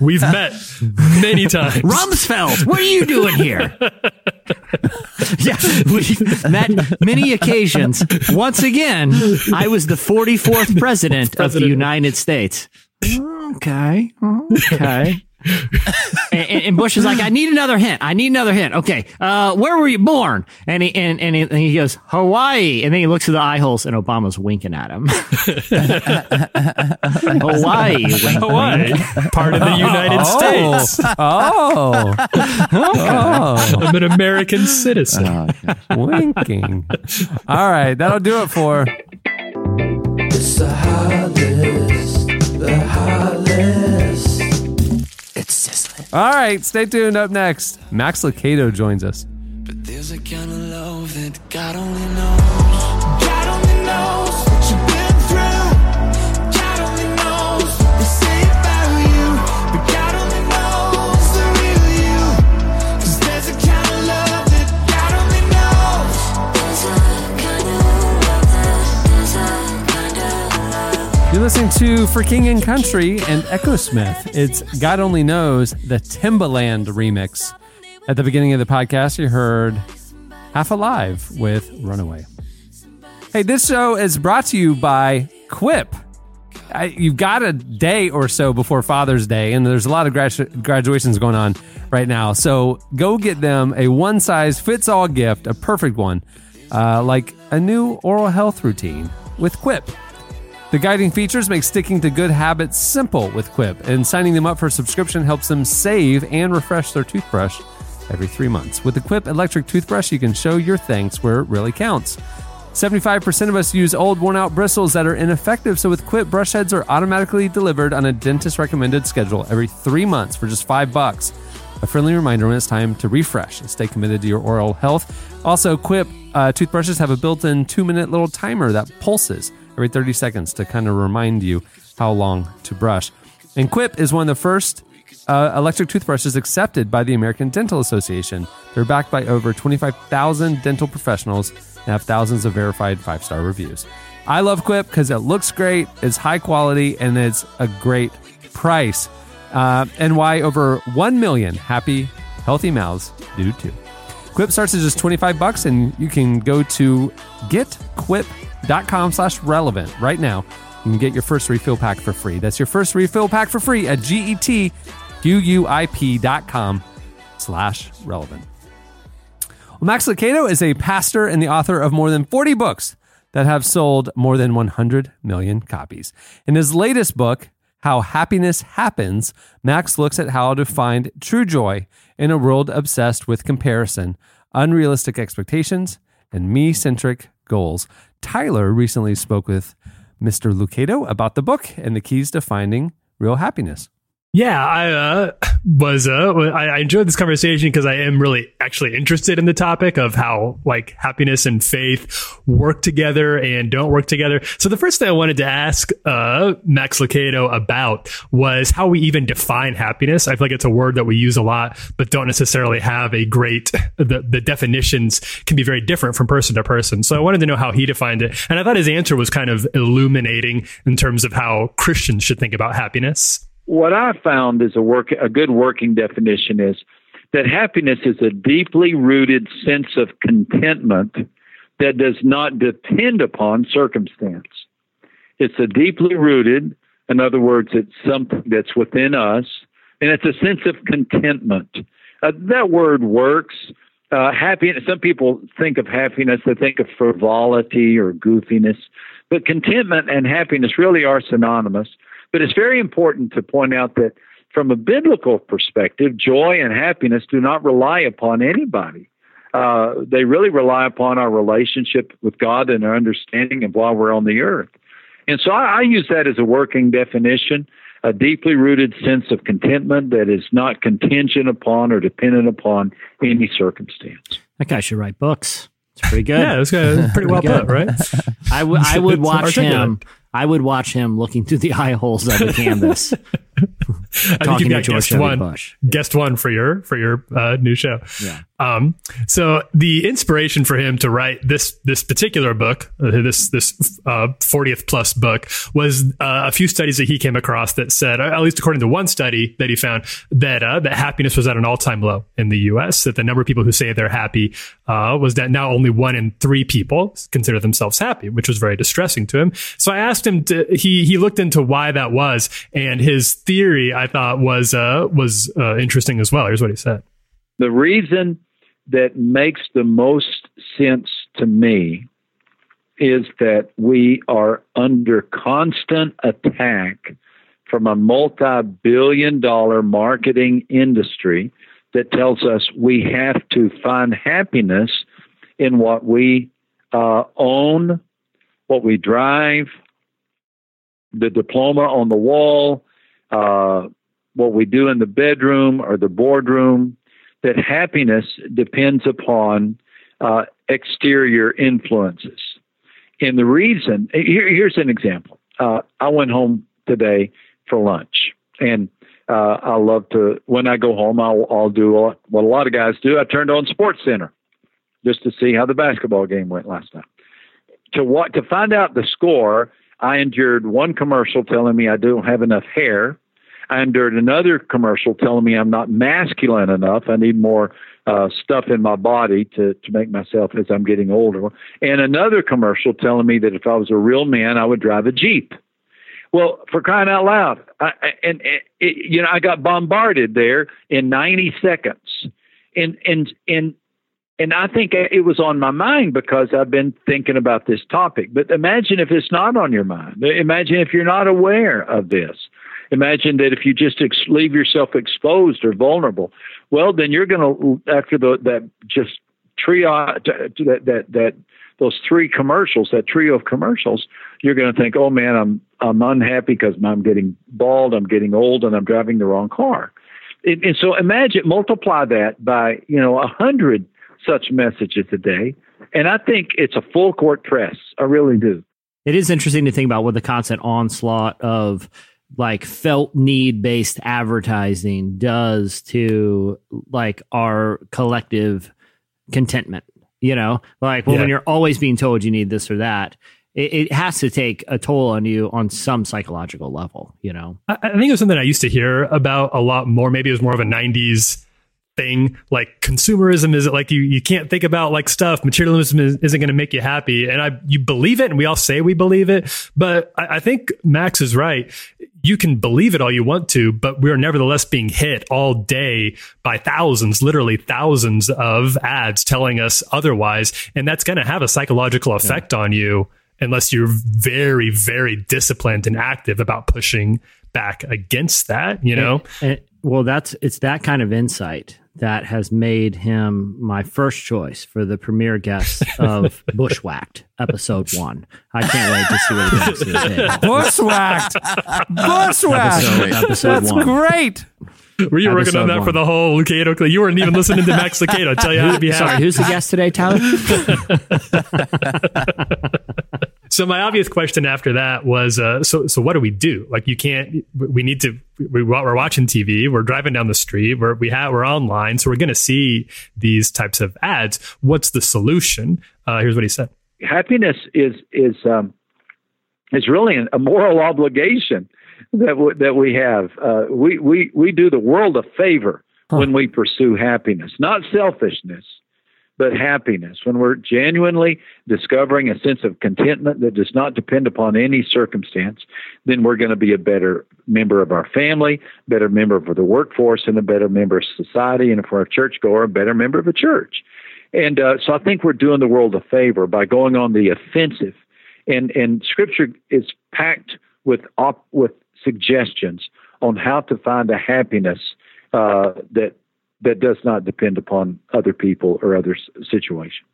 S3: We've met many times.
S2: Rumsfeld, what are you doing here? yeah, we've met many occasions. Once again, I was the 44th president, of the United States. Okay. Okay. And, and- and Bush is like, I need another hint. I need another hint. Okay. Uh, where were you born? And he, and, and he, and he goes, Hawaii. And then he looks through the eye holes and Obama's winking at him. Hawaii. wink,
S3: Hawaii, part of the United States.
S1: Oh, oh,
S3: I'm an American citizen.
S1: winking. All right, that'll do it for.
S4: It's the hot list, the hot list. It's sizzling.
S1: All right, stay tuned. Up next, Max Lucado joins us.
S4: But there's a kind of love that God only knows.
S1: To For King and Country and Echosmith. It's God Only Knows, the Timbaland remix. At the beginning of the podcast, you heard Half Alive with Runaway. Hey, this show is brought to you by Quip. I, you've got a day or so before Father's Day, and there's a lot of gradu- graduations going on right now. So go get them a one size fits all gift, a perfect one, uh, like a new oral health routine with Quip. The guiding features make sticking to good habits simple with Quip, and signing them up for a subscription helps them save and refresh their toothbrush every three months. With the Quip electric toothbrush, you can show your thanks where it really counts. 75% of us use old, worn out bristles that are ineffective, so with Quip, brush heads are automatically delivered on a dentist recommended schedule every three months for just five bucks. A friendly reminder when it's time to refresh and stay committed to your oral health. Also, Quip uh, toothbrushes have a built in two minute little timer that pulses every 30 seconds to kind of remind you how long to brush. And Quip is one of the first uh, electric toothbrushes accepted by the American Dental Association. They're backed by over 25,000 dental professionals and have thousands of verified five star reviews. I love Quip because it looks great, it's high quality, and it's a great price. Uh, and why over 1 million happy, healthy mouths do too. Quip starts at just 25 bucks, and you can go to getquip.com slash relevant right now. You can get your first refill pack for free. That's your first refill pack for free at getquip.com slash relevant. Well, Max Lucado is a pastor and the author of more than 40 books that have sold more than 100 million copies. In his latest book, How Happiness Happens, Max looks at how to find true joy in a world obsessed with comparison, unrealistic expectations, and me centric goals. Tyler recently spoke with Mr. Lucado about the book and the keys to finding real happiness.
S3: Yeah, I uh, was. Uh, I, enjoyed this conversation because I am really actually interested in the topic of how like happiness and faith work together and don't work together. So the first thing I wanted to ask uh, Max Lucado about was how we even define happiness. I feel like it's a word that we use a lot, but don't necessarily have a great. The the definitions can be very different from person to person. So I wanted to know how he defined it, and I thought his answer was kind of illuminating in terms of how Christians should think about happiness.
S7: What I found is a work a good working definition is that happiness is a deeply rooted sense of contentment that does not depend upon circumstance. It's a deeply rooted In other words, it's something that's within us, and it's a sense of contentment. Uh, that word works. Uh, happiness. Some people think of happiness; they think of frivolity or goofiness. But contentment and happiness really are synonymous. But it's very important to point out that from a biblical perspective, joy and happiness do not rely upon anybody. Uh, they really rely upon our relationship with God and our understanding of why we're on the earth. And so I, I use that as a working definition a deeply rooted sense of contentment that is not contingent upon or dependent upon any circumstance.
S2: That guy should write books. It's pretty good.
S3: Yeah, this guy is pretty well put, right?
S2: I would I would
S3: It's
S2: watch him. I would watch him looking through the eye holes of the canvas.
S3: I think
S2: to
S3: got guest one,
S2: Bush.
S3: guest one for your for your uh, new show.
S2: Yeah.
S3: Um, so the inspiration for him to write this this particular book, uh, this this fortieth plus book, was uh, a few studies that he came across that said, at least according to one study that he found, that uh, that happiness was at an all time low in the U.S. That the number of people who say they're happy uh, was that now only one in three people consider themselves happy, which was very distressing to him. So I asked him to he he looked into why that was, and his theory I thought was uh, was uh, interesting as well. Here's what he said.
S7: The reason that makes the most sense to me is that we are under constant attack from a multi billion dollar marketing industry that tells us we have to find happiness in what we uh, own, what we drive, the diploma on the wall, uh, what we do in the bedroom or the boardroom, that happiness depends upon uh, exterior influences. And the reason, here, here's an example. Uh, I went home today for lunch, and uh, I love to, when I go home, I'll, I'll do what a lot of guys do. I turned on Sports Center just to see how the basketball game went last night. To what to find out the score, I endured one commercial telling me I don't have enough hair. I endured another commercial telling me I'm not masculine enough. I need more uh, stuff in my body to, to make myself as I'm getting older. And another commercial telling me that if I was a real man, I would drive a Jeep. Well, for crying out loud, I, and, and it, you know, I got bombarded there in 90 seconds, and and and and I think it was on my mind because I've been thinking about this topic. But imagine if it's not on your mind. Imagine if you're not aware of this. Imagine that if you just ex- leave yourself exposed or vulnerable, well, then you're going to after the, that just trio that that that those three commercials, that trio of commercials, you're going to think, oh man, I'm I'm unhappy because I'm getting bald, I'm getting old, and I'm driving the wrong car. And, and so imagine multiply that by you know a hundred such messages today. and I think it's a full court press. I really do.
S2: It is interesting to think about what the constant onslaught of like felt need based advertising does to like our collective contentment. You know, like well,
S3: Yeah.
S2: when you're always being told you need this or that, it, it has to take a toll on you on some psychological level. You know,
S3: I, I think it was something I used to hear about a lot more. Maybe it was more of a '90s thing. Like consumerism is it like you you can't think about like stuff. Materialism is, isn't going to make you happy, and I you believe it, and we all say we believe it. But I, I think Max is right. You can believe it all you want to, but we're nevertheless being hit all day by thousands, literally thousands of ads telling us otherwise, and that's going to have a psychological effect on you unless you're very, very disciplined and active about pushing back against that, you know?
S2: And- well, that's it's that kind of insight that has made him my first choice for the premier guest of Bushwhacked episode one. I can't wait to see what he does to.
S1: Bushwhacked. Bushwhacked.
S2: Episode, episode
S1: That's
S2: one.
S1: great.
S3: Were you working on that
S2: one.
S3: for the whole Lucado? You weren't even listening to Max Lucado. I tell you how to be
S2: Sorry, who's the guest today, Tyler?
S3: So my obvious question after that was, uh, so so what do we do? Like you can't. We need to. We, we're watching TV. We're driving down the street. We're we have we're online. So we're going to see these types of ads. What's the solution? Uh, here's what he said.
S7: happiness is is um, is really an, a moral obligation that w- that we have. Uh, we we we do the world a favor when we pursue happiness, not selfishness, but happiness, when we're genuinely discovering a sense of contentment that does not depend upon any circumstance, then we're going to be a better member of our family, better member of the workforce, and a better member of society. And we're a churchgoer, a better member of a church. And uh, so I think we're doing the world a favor by going on the offensive. And, and Scripture is packed with, op- with suggestions on how to find a happiness uh, that that does not depend upon other people or other situations.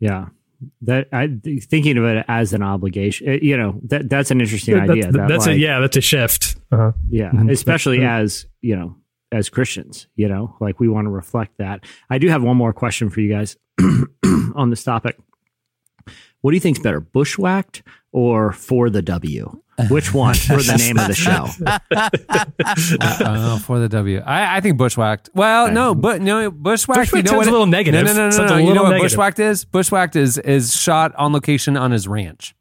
S2: Yeah. That I thinking of it as an obligation, uh, you know, that that's an interesting
S3: That's,
S2: idea. that,
S3: that's a
S2: like,
S3: yeah, that's a shift. Uh-huh.
S2: Yeah,
S1: Mm-hmm.
S2: especially as you know, as Christians, you know, like we want to reflect that. I do have one more question for you guys on this topic. What do you think's better, bushwhacked or for the W? Which one for the name of the show?
S1: Oh, for the W. I, I think bushwhacked. Well, no, but no, bushwhacked.
S3: Bushwhacked
S1: you know what
S3: a little negative.
S1: No, no, no, no.
S3: Sounds
S1: no.
S3: a
S1: You know
S3: little
S1: what
S3: negative.
S1: bushwhacked is? Bushwhacked is is shot on location on his ranch.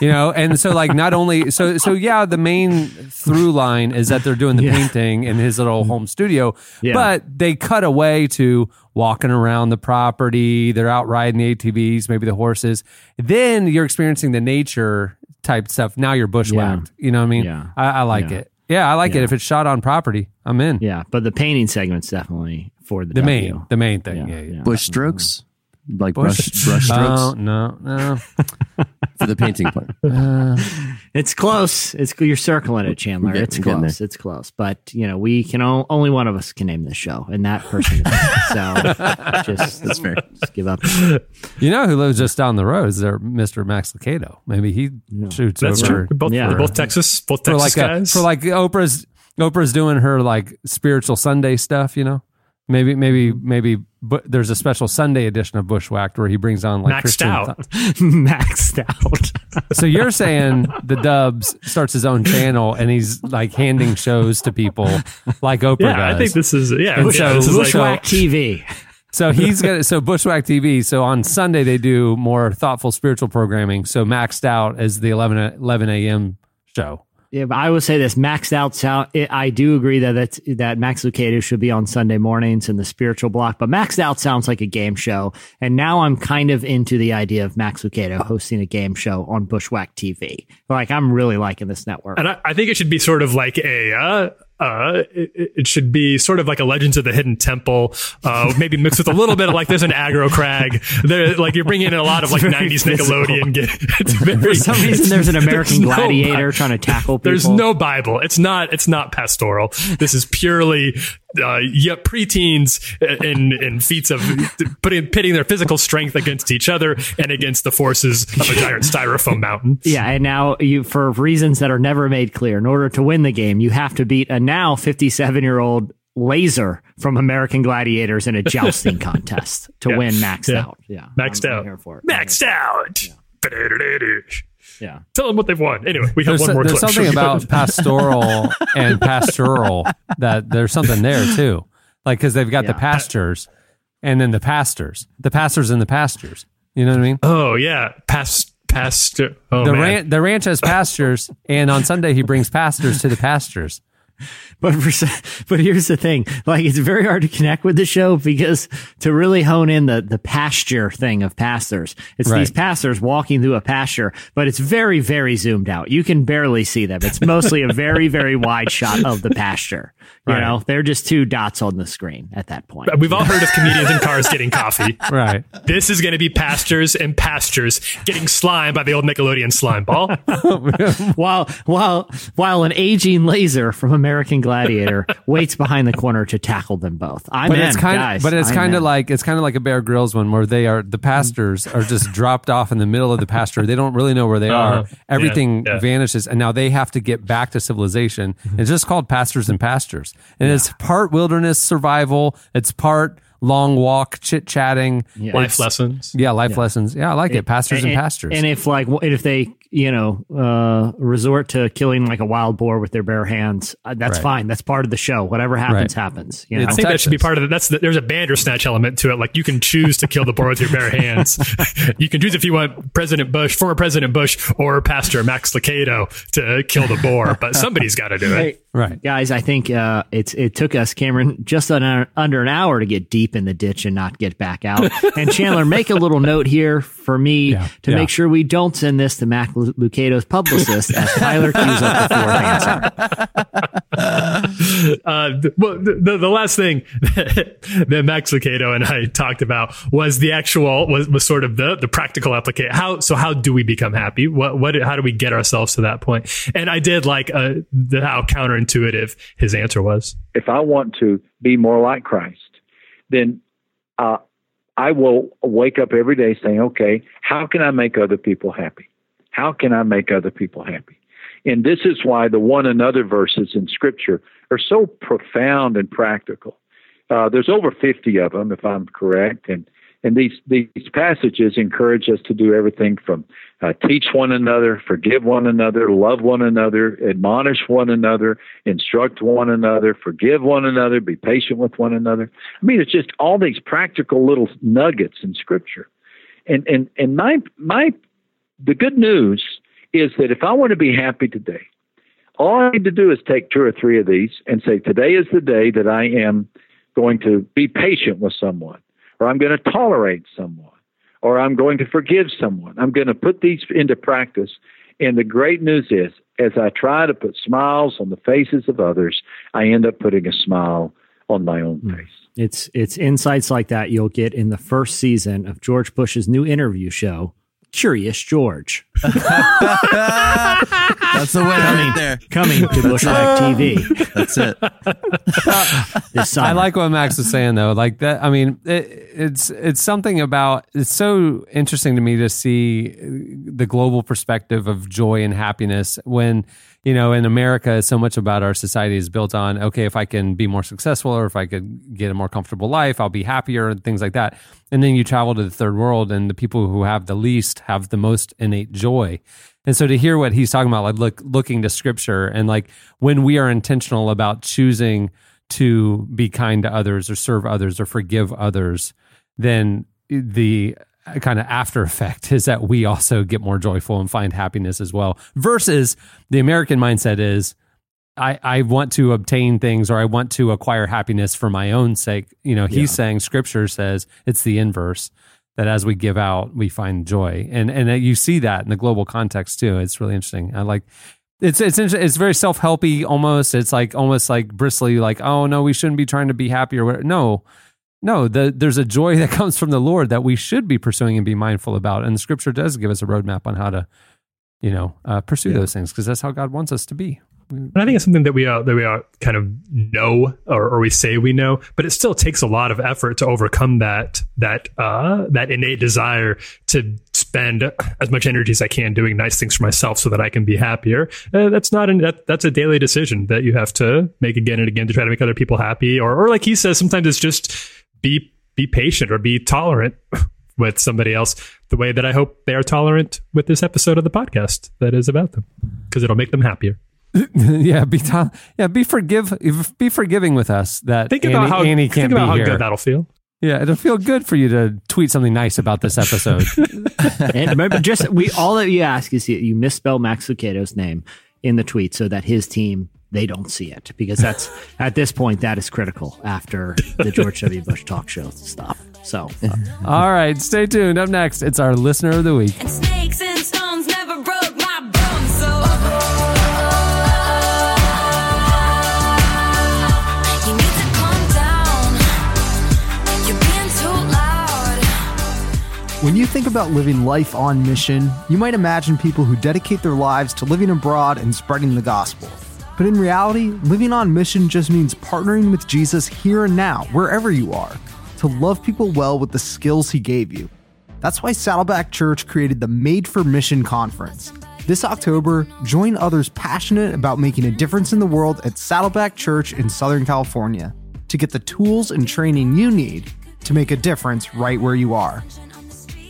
S1: You know, and so like not only so so yeah, the main through line is that they're doing the painting in his little home studio,
S2: Yeah.
S1: but they cut away to walking around the property. They're out riding the ATVs, maybe the horses. Then you're experiencing the nature type stuff. Now you're bushwhacked. You know what I mean?
S2: Yeah.
S1: I, I like
S2: Yeah.
S1: it. Yeah, I like
S2: Yeah.
S1: it. If it's shot on property, I'm in.
S2: Yeah, but the painting segment's definitely for the,
S1: The
S2: W.
S1: main, the main thing.
S2: Yeah,
S1: Yeah, yeah.
S2: yeah.
S5: Bush strokes, like brush brush strokes
S1: Oh no, no.
S5: for the painting part.
S2: Uh, it's close. It's you're circling it, Chandler.
S5: Get-
S2: it's
S5: getting
S2: close. It's close. But you know, we can o- only one of us can name this show, and that person. Is so just
S5: That's fair.
S2: just give up.
S1: You know who lives just down the road is there, Mr. Max Lucado. Maybe he shoots
S3: That's
S1: over
S3: true. Both,
S2: Yeah.
S3: we're both Texas, both
S1: for
S3: Texas
S1: like a,
S3: guys.
S1: for like Oprah's. Oprah's doing her like spiritual Sunday stuff. You know, maybe maybe maybe. But there's a special Sunday edition of Bushwhacked where he brings on like
S3: Maxed
S1: Christian
S3: out.
S1: th-
S2: Maxed out.
S1: so you're saying the Dubs starts his own channel and he's like handing shows to people like Oprah
S3: yeah,
S1: does.
S3: I think this is yeah.
S1: And
S3: yeah,
S1: so
S3: this is like,
S2: Bushwhack TV.
S1: So he's gonna so Bushwhack TV. So on Sunday they do more thoughtful spiritual programming. So maxed out as the 11, 11 a.m. show.
S2: But I would say this maxed out sound. It, I do agree that that Max Lucado should be on Sunday mornings in the spiritual block, but maxed out sounds like a game show. And now I'm kind of into the idea of Max Lucado hosting a game show on Bushwhack TV. Like I'm really liking this network.
S3: and I, I think it should be sort of like a uh, uh, it, it should be sort of like a Legends of the Hidden Temple, uh, maybe mixed with a little bit of like there's an aggro crag. There, like you're bringing in a lot of like
S2: very
S3: 90s
S2: physical.
S3: Nickelodeon. Get, it's very,
S2: For some reason, there's an American
S3: no
S2: gladiator
S3: Bi-
S2: trying to tackle people.
S3: There's no Bible. It's not. It's not pastoral. This is purely, uh, yeah, preteens in in feats of putting pitting their physical strength against each other and against the forces of a giant styrofoam mountain.
S2: Yeah, and now you, for reasons that are never made clear, in order to win the game, you have to beat a now 57 year old laser from American Gladiators in a jousting contest to
S3: Yeah.
S2: win maxed
S3: Yeah.
S2: out. Yeah,
S3: Maxed
S2: I'm- I'm
S3: out.
S2: here for it.
S3: Maxed out.
S2: Yeah.
S3: Tell them what they've won. Anyway, we have
S1: There's,
S3: one more
S1: there's
S3: clip.
S1: something about pastoral and pastoral that there's something there too. Like because they've got the
S2: Yeah.
S1: pastures and then the pastors, the pastors and the pastures. You know what I mean?
S3: Oh yeah, past past. Oh
S1: the
S3: man.
S1: ran- the ranch has pastures, and on Sunday he brings pastors to the pastures.
S2: But for, but here's the thing: like it's very hard to connect with the show because to really hone in the the pasture thing of pastors, it's
S1: Right.
S2: these pastors walking through a pasture, but it's very very zoomed out. You can barely see them. It's mostly a very very wide shot of the pasture. You
S1: Right.
S2: know, they're just two dots on the screen at that point.
S3: We've all heard of comedians in cars getting coffee.
S1: Right.
S3: This is going to be pastors and pastures getting slime by the old Nickelodeon slime ball.
S2: while while while an aging laser from American Gladiator waits behind the corner to tackle them both. I'm
S1: but
S2: in,
S1: it's kind
S2: guys.
S1: of, but it's kind of like it's kind of like a Bear Grylls one where they are the pastors are just dropped off in the middle of the pasture. They don't really know where they are.
S3: Uh-huh.
S1: Everything
S3: Yeah, yeah.
S1: vanishes, and now they have to get back to civilization. It's just called pastors and pastures, and it's part wilderness survival. It's part long walk, chit chatting,
S3: Life lessons.
S1: Yeah, life lessons. Yeah, I like it. Pastors and, pastors.
S2: And if like if they you know uh, resort to killing like a wild boar with their bare hands, uh, that's
S1: Right.
S2: fine. That's part of the show. Whatever happens,
S1: Right.
S2: happens. You know?
S3: I
S1: It's
S3: think that should be part of it. That's the, there's a bandersnatch element to it. Like you can choose to kill the boar with your bare hands. you can choose if you want President Bush, former President Bush, or Pastor Max Lucado to kill the boar. But somebody's got to do it.
S2: Hey,
S1: Right.
S2: Guys, I think uh, it's it took us, Cameron, just under, under an hour to get deep in the ditch and not get back out. and Chandler, make a little note here for me
S1: Yeah,
S2: to
S1: yeah.
S2: make sure we don't send this to Mac Lu- Lucado's publicist as Tyler cues up the fourth answer.
S3: Uh, well, the, the, last thing that Max Lucado and I talked about was the actual was, was sort of the the practical application. How so? How do we become happy? What what? How do we get ourselves to that point? And I did like uh, the, how counterintuitive his answer was.
S7: if I want to be more like Christ, then uh, I will wake up every day saying, okay, how can I make other people happy? How can I make other people happy? And this is why the one another verses in Scripture are so profound and practical. Uh, there's over 50 of them, if I'm correct, and and these these passages encourage us to do everything from uh, teach one another, forgive one another, love one another, admonish one another, instruct one another, forgive one another, be patient with one another. I mean, it's just all these practical little nuggets in Scripture. And and and my my the good news is that if I want to be happy today, all I need to do is take two or three of these and say, today is the day that I am going to be patient with someone, or I'm going to tolerate someone, or I'm going to forgive someone. I'm going to put these into practice. And the great news is, as I try to put smiles on the faces of others, I end up putting a smile on my own hmm. face.
S2: It's it's insights like that you'll get in the first season of George Bush's new interview show, Curious George,
S5: That's the way right there.
S2: coming to Bushwhack TV
S5: That's it.
S2: this summer.
S1: I like what Max was saying though. Like that, I mean, it, it's it's something about. It's so interesting to me to see the global perspective of joy and happiness when you know in America, so much about our society is built on okay, if I can be more successful or if I could get a more comfortable life, I'll be happier and things like that. And then you travel to the third world, and the people who have the least have the most innate joy. And so to hear what he's talking about, like look, looking to scripture and like when we are intentional about choosing to be kind to others or serve others or forgive others, then the kind of after effect is that we also get more joyful and find happiness as well. Versus the American mindset is, I, I want to obtain things or I want to acquire happiness for my own sake. You know, he's saying scripture says it's the inverse that as we give out, we find joy. And and that you see that in the global context too. It's really interesting. I like it's it's it's very self helpy almost. It's like almost like bristly, like oh no, we shouldn't be trying to be happy or whatever. No, no. The, there's a joy that comes from the Lord that we should be pursuing and be mindful about. And the Scripture does give us a roadmap on how to, you know, uh, pursue those things because that's how God wants us to be.
S3: And I think it's something that we are that we are kind of know or, or we say we know, but it still takes a lot of effort to overcome that that uh, that innate desire to spend as much energy as I can doing nice things for myself so that I can be happier. Uh, that's not an, that that's a daily decision that you have to make again and again to try to make other people happy. Or or like he says, sometimes it's just be be patient or be tolerant with somebody else the way that I hope they are tolerant with this episode of the podcast that is about them because it'll make them happier.
S1: yeah, be to- yeah, be forgive, be forgiving with us that
S3: Think
S1: Annie,
S3: about how
S1: Annie can't
S3: about
S1: be
S3: how
S1: here.
S3: good that'll feel.
S1: Yeah, it'll feel good for you to tweet something nice about this episode.
S2: and remember, just we all that you ask is that you misspell Max Lucado's name in the tweet so that his team they don't see it because that's at this point that is critical after the George W. Bush talk show stuff. So uh,
S1: All right, stay tuned. Up next, it's our listener of the week.
S8: And snakes and stones never broke my bones. So you need to calm down. You're being too loud.
S9: When you think about living life on mission, you might imagine people who dedicate their lives to living abroad and spreading the gospel. But in reality, living on mission just means partnering with Jesus here and now, wherever you are, to love people well with the skills he gave you. That's why Saddleback Church created the Made for Mission Conference. This October, join others passionate about making a difference in the world at Saddleback Church in Southern California to get the tools and training you need to make a difference right where you are.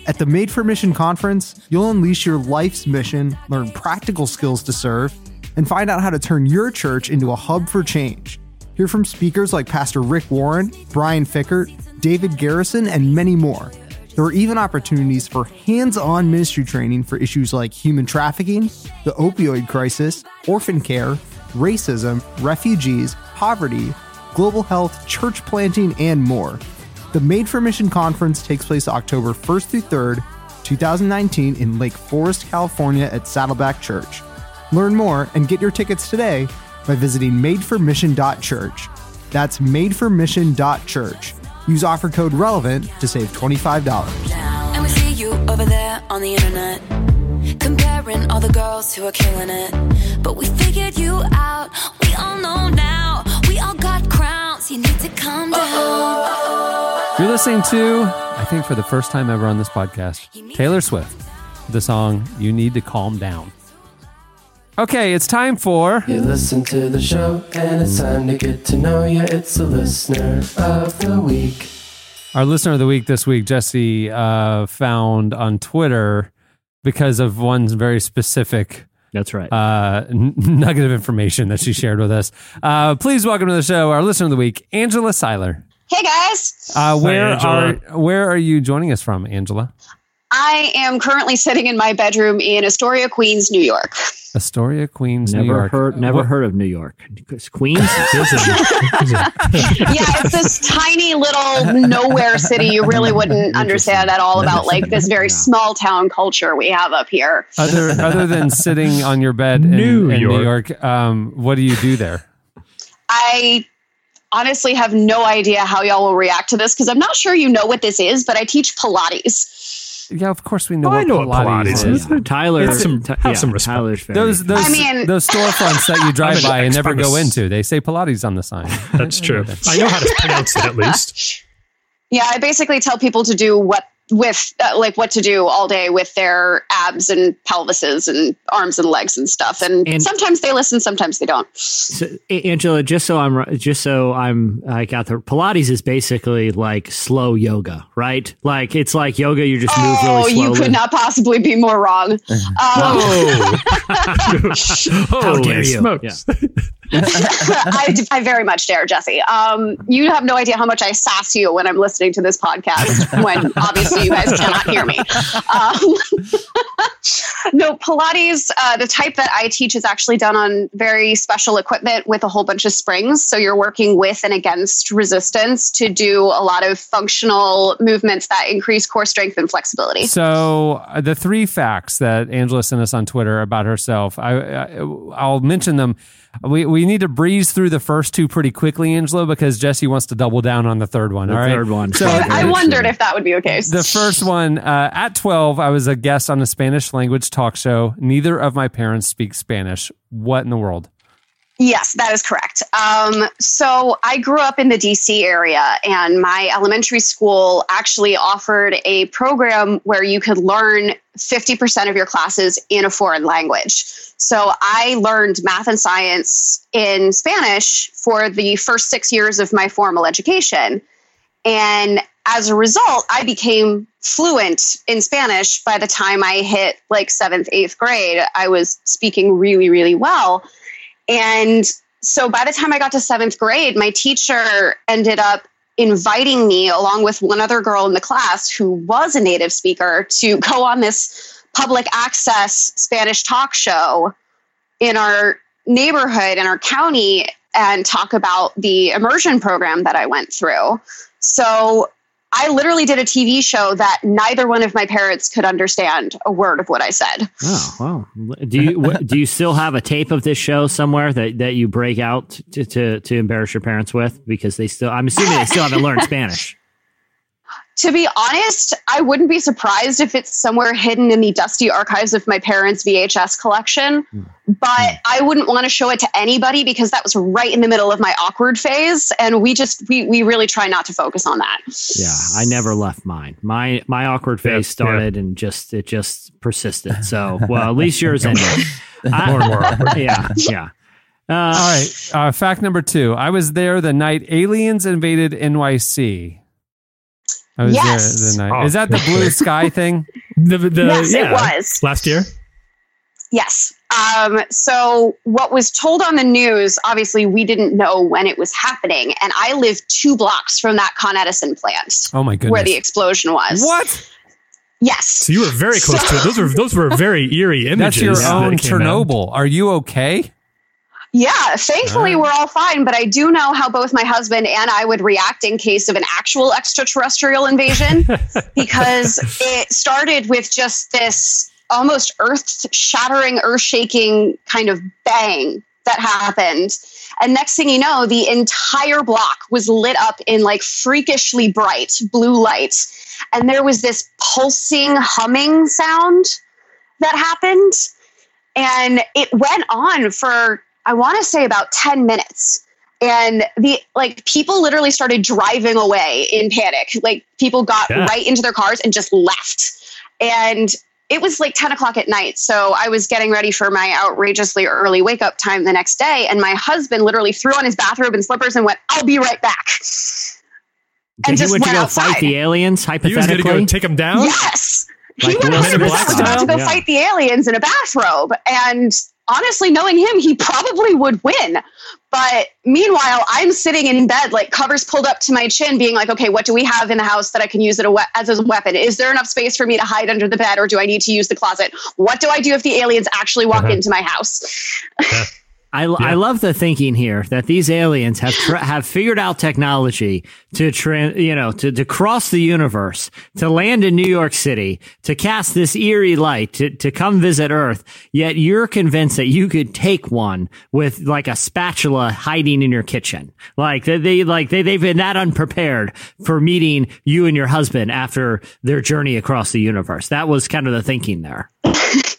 S9: At the Made for Mission conference, you'll unleash your life's mission, learn practical skills to serve, and find out how to turn your church into a hub for change. Hear from speakers like Pastor Rick Warren, Brian Fikkert, David Garrison, and many more. There are even opportunities for hands on ministry training for issues like human trafficking, the opioid crisis, orphan care, racism, refugees, poverty, global health, church planting, and more. The Made for Mission conference takes place October 1st through 3rd, 2019 in Lake Forest, California at Saddleback Church. Learn more and get your tickets today by visiting madeformission.church. That's madeformission.church. Use offer code RELEVANT to save $25.
S8: And we see you over there on the internet. Comparing all the girls who are killing it. But we figured you out. We all know now. We all got crowns. You need to calm down.
S1: You're listening to, I think for the first time ever on this podcast, Taylor Swift, the song You Need to Calm Down. Okay, it's time for.
S10: You listen to the show, and it's time to get to know you. It's the listener of the week.
S1: Our listener of the week this week, Jesse, uh, found on Twitter because of one very specific.
S2: That's right.
S1: Uh, n- nugget of information that she shared with us. Uh, please welcome to the show our listener of the week, Angela Seiler.
S11: Hey guys,
S1: Uh, where
S3: Angela.
S1: are where are you joining us from, Angela?
S11: I am currently sitting in my bedroom in Astoria, Queens, New York.
S1: Astoria, Queens, New
S2: never
S1: York.
S2: heard never
S1: What-
S2: heard of New York. Queens?
S11: yeah, it's this tiny little nowhere city. You really wouldn't understand at all about like this very small town culture we have up here.
S1: other other than sitting on your bed in
S3: New
S1: in New
S3: York.
S1: York, um, what do you do there?
S11: I honestly have no idea how y'all will react to this because I'm not sure you know what this is, but I teach Pilates.
S1: Yeah, of course we know.
S3: Oh,
S1: what
S3: I know what Pilates is.
S2: Tyler,
S3: Have some-
S2: Ty-
S3: have
S2: yeah,
S3: some respect.
S2: Tyler's very
S1: Those those
S11: I mean-
S1: those storefronts that you drive by and never go into, they say Pilates on the sign.
S3: That's true. I know how to pronounce it at least.
S11: Yeah, I basically tell people to do what with uh, like what to do all day with their abs and pelvises and arms and legs and stuff. And,
S2: And-
S11: sometimes they listen, sometimes they don't.
S2: So, Angela, just so I'm ri- just so I'm I got the Pilates is basically like slow yoga, right? Like it's like yoga. You just move
S11: Oh,
S2: really slowly.
S11: you could not possibly be more wrong. Um,
S3: Oh,
S2: How dare
S3: Holy
S2: you?
S3: smokes.
S11: I, I very much dare, Jesse. Um, you have no idea how much I sass you when I'm listening to this podcast, when obviously you guys cannot hear me. Um, no, Pilates, uh, the type that I teach is actually done on very special equipment with a whole bunch of springs. So you're working with and against resistance to do a lot of functional movements that increase core strength and flexibility.
S1: So uh, the three facts that Angela sent us on Twitter about herself, I, I I'll mention them. We we need to breeze through the first two pretty quickly, Angela, because Jesse wants to double down on the third one.
S2: The
S1: all right,
S2: third one.
S1: So
S11: I wondered if that would be okay.
S1: The first one, uh, at 12, I was a guest on a Spanish language talk show. Neither of my parents speak Spanish. What in the world?
S11: Yes, that is correct. Um, so I grew up in the DC area, and my elementary school actually offered a program where you could learn 50% of your classes in a foreign language. So I learned math and science in Spanish for the first six years of my formal education. And as a result, I became fluent in Spanish by the time I hit like seventh, eighth grade. I was speaking really, really well. And so by the time I got to seventh grade, my teacher ended up inviting me, along with one other girl in the class who was a native speaker, to go on this public access Spanish talk show in our neighborhood, in our county, and talk about the immersion program that I went through. So I literally did a TV show that neither one of my parents could understand a word of what I said.
S2: Oh wow! Do you what, do you still have a tape of this show somewhere that, that you break out to, to to embarrass your parents with because they still I'm assuming they still haven't learned Spanish.
S11: To be honest, I wouldn't be surprised if it's somewhere hidden in the dusty archives of my parents' VHS collection. But I wouldn't want to show it to anybody because that was right in the middle of my awkward phase, and we just we we really try not to focus on that.
S2: Yeah, I never left mine. My my awkward phase
S3: Yeah,
S2: started and just it just persisted. So well, at least yours ended. I-
S3: More and more awkward.
S2: Yeah, yeah. Uh,
S1: All right. Uh, fact number two. I was there the night aliens invaded NYC. I was
S11: Yes.
S1: there the night.
S3: Oh,
S1: Is that the blue sky thing?
S3: The, the,
S11: Yes, it was.
S3: Last year?
S11: Yes. Um, so, what was told on the news, obviously, we didn't know when it was happening. And I live two blocks from that Con Edison plant
S1: Oh my goodness.
S11: where the explosion was.
S1: what?
S11: Yes.
S3: So you were very close to it. Those were those were very eerie images.
S1: That's your
S3: that
S1: own
S3: came out.
S1: Chernobyl. Are you okay?
S11: Yeah, thankfully we're all fine, but I do know how both my husband and I would react in case of an actual extraterrestrial invasion because it started with just this almost earth shattering, earth shaking kind of bang that happened. And next thing you know, the entire block was lit up in like freakishly bright blue lights. And there was this pulsing, humming sound that happened. And it went on for, I want to say about 10 minutes. And the like people literally started driving away in panic. Like people got
S3: Yeah.
S11: right into their cars and just left. And it was like 10 o'clock at night. So I was getting ready for my outrageously early wake up time the next day. And my husband literally threw on his bathrobe and slippers and went, I'll be right back.
S2: Did
S11: And
S2: he
S11: just
S2: went to go
S11: outside.
S2: fight the aliens? hypothetically.
S3: He was going
S2: Hypothetically,
S3: to go take him down.
S11: Yes. He
S2: Like
S11: went
S2: Will
S11: 100% was about to go
S2: Yeah.
S11: fight the aliens in a bathrobe. And honestly, knowing him, he probably would win. But meanwhile, I'm sitting in bed, like covers pulled up to my chin, being like, okay, what do we have in the house that I can use it as a weapon? Is there enough space for me to hide under the bed or do I need to use the closet? What do I do if the aliens actually walk
S3: Uh-huh.
S11: into my house?
S2: I, I love the thinking here that these aliens have tr- have figured out technology to tra- you know to, to cross the universe to land in New York City to cast this eerie light to, to come visit Earth. Yet you're convinced that you could take one with like a spatula hiding in your kitchen. Like they, they like they they've been that unprepared for meeting you and your husband after their journey across the universe. That was kind of the thinking there.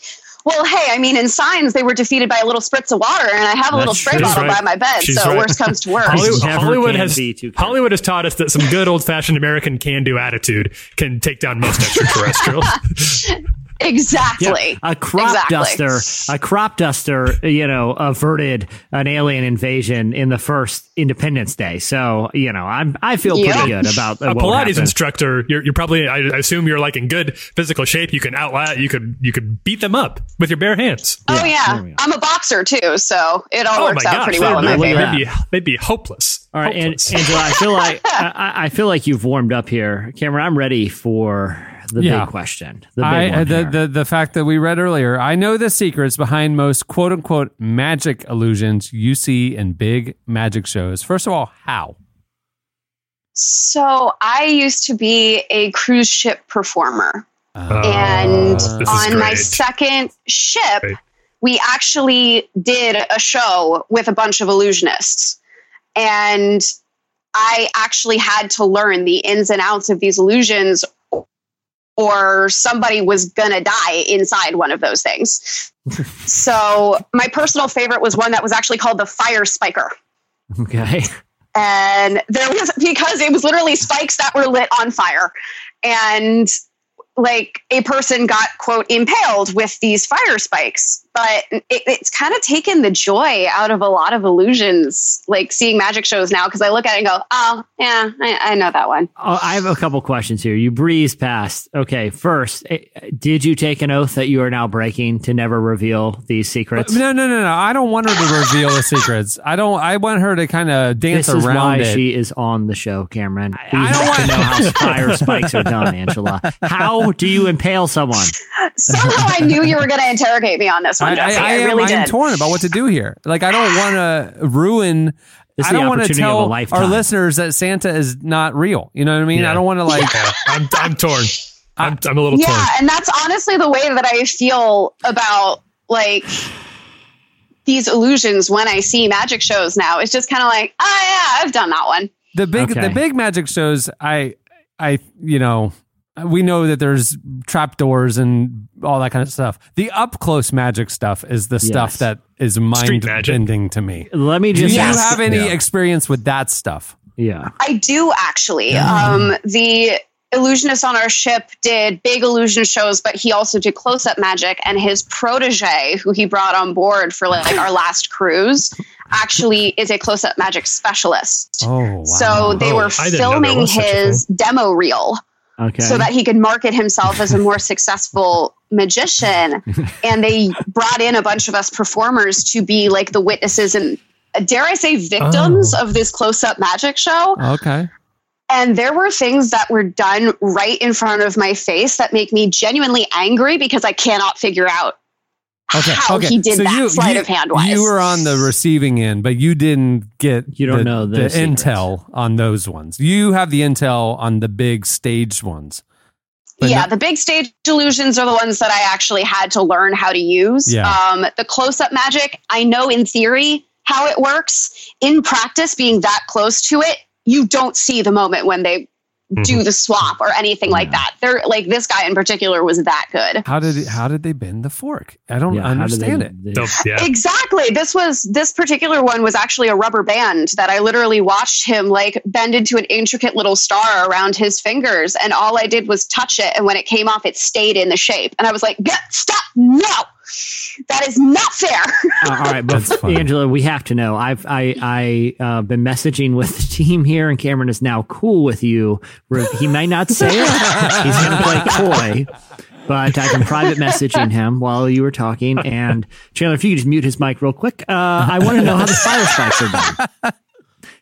S11: Well, hey, I mean, in signs, they were defeated by a little spritz of water, and I have a little
S2: That's
S11: spray
S2: true.
S11: bottle
S3: She's right.
S11: by my bed.
S3: She's
S11: so
S3: right.
S11: worst comes to worst.
S3: Hollywood, Hollywood has
S2: be too careful.
S3: Hollywood has taught us that some good old fashioned American can do attitude can take down most extraterrestrials.
S11: exactly.
S2: a crop
S11: Exactly.
S2: duster, a crop duster, you know, averted an alien invasion in the first Independence Day. So, you know, I'm I feel
S11: Yeah.
S2: pretty good about uh,
S3: a Pilates
S2: happened.
S3: instructor, you're, you're probably I I assume you're like in good physical shape. You can outlast you could you could beat them up with your bare hands.
S11: Oh
S2: there
S11: yeah. I'm a boxer too, so it all
S3: oh
S11: works
S3: my
S11: out
S3: gosh,
S11: pretty well in
S3: they'd, they'd be they'd be hopeless.
S2: All right, and, Angela, I feel like I, I- I feel like you've warmed up here, Cameron. I'm ready for the
S1: Yeah.
S2: big question. The big
S1: I, uh,
S2: one
S1: the,
S2: here.
S1: the the fact that we read earlier. I know the secrets behind most quote unquote magic illusions you see in big magic shows. First of all, how?
S11: So I used to be a cruise ship performer,
S3: Oh,
S11: and on my second ship,
S3: Great.
S11: we actually did a show with a bunch of illusionists, and I actually had to learn the ins and outs of these illusions. Or somebody was gonna die inside one of those things. so my personal favorite was one that was actually called the fire spiker.
S2: okay.
S11: and there was because it was literally spikes that were lit on fire and like a person got quote impaled with these fire spikes but it, it's kind of taken the joy out of a lot of illusions like seeing magic shows now because i look at it and go oh yeah i, I know that one
S2: Oh, I have a couple questions here. You breezed past. Okay, first, eh, did you take an oath that you are now breaking to never reveal these secrets?
S1: No, no, no, no. I don't want her to reveal the secrets. I don't. I want her to kind of dance
S2: This is
S1: around
S2: why
S1: it.
S2: she is on the show, Cameron. We
S1: I don't want-
S2: to know how fire spikes are done, Angela. How do you impale someone?
S11: somehow i knew you were going to interrogate me on this one
S1: I,
S11: Jesse. I,
S1: am,
S11: really
S1: I am torn about what to do here. Like, I don't want to ruin.
S2: This
S1: I don't want to
S2: opportunity of a
S1: tell our listeners that Santa is not real. You know what I mean?
S3: Yeah.
S1: I don't want to like.
S3: Yeah, I'm I'm torn. I'm I'm a little
S11: yeah
S3: torn.
S11: and that's honestly the way that i feel about like these illusions when i see magic shows now it's just kind of like oh yeah i've done that one
S1: the big
S2: Okay.
S1: the big magic shows i i you know we know that there's trapdoors and all that kind of stuff the up close magic stuff is the stuff that is mind bending to me
S2: Let me just.
S1: do
S2: just
S1: you
S11: Yes.
S1: have any
S3: Yeah.
S1: experience with that stuff
S2: yeah.
S11: i do actually um the illusionist on our ship did big illusion shows but he also did close-up magic and his protege who he brought on board for like our last cruise actually is a close-up magic specialist
S1: oh wow.
S11: so they
S3: Oh,
S11: were
S3: I didn't know there
S11: filming
S3: was such a
S11: his demo reel
S2: Okay.
S11: so that he could market himself as a more successful magician. And they brought in a bunch of us performers to be like the witnesses and dare I say victims oh. of this close up magic show.
S1: okay
S11: And there were things that were done right in front of my face that make me genuinely angry because I cannot figure out how he did that sleight of hand wise.
S1: You were on the receiving end, but you didn't get
S2: You don't
S1: the,
S2: know
S1: the
S2: those secrets.
S1: intel on those ones. You have the intel on the big staged ones. But
S11: yeah,
S1: not-
S11: the big stage illusions are the ones that I actually had to learn how to use.
S1: Yeah.
S11: Um, the close up magic, I know in theory how it works. In practice, being that close to it, you don't see the moment when they do mm-hmm. the swap or anything like that. They're like this guy in particular was that good.
S1: How did it, how did they bend the fork? I don't
S2: Yeah, how did they-
S1: understand it.
S3: So, yeah.
S11: Exactly. This was this particular one was actually a rubber band that I literally watched him like bend into an intricate little star around his fingers, and all I did was touch it, and when it came off, it stayed in the shape, and I was like, "Get stop! No, that is not fair."
S2: Uh, all right, but Angela, we have to know. I've I I uh, been messaging with the team here, and Cameron is now cool with you. He might not say it. He's going to play coy. But I've been private messaging him while you were talking. And Chandler, if you could just mute his mic real quick, uh, I want to know how the fire spikes are done.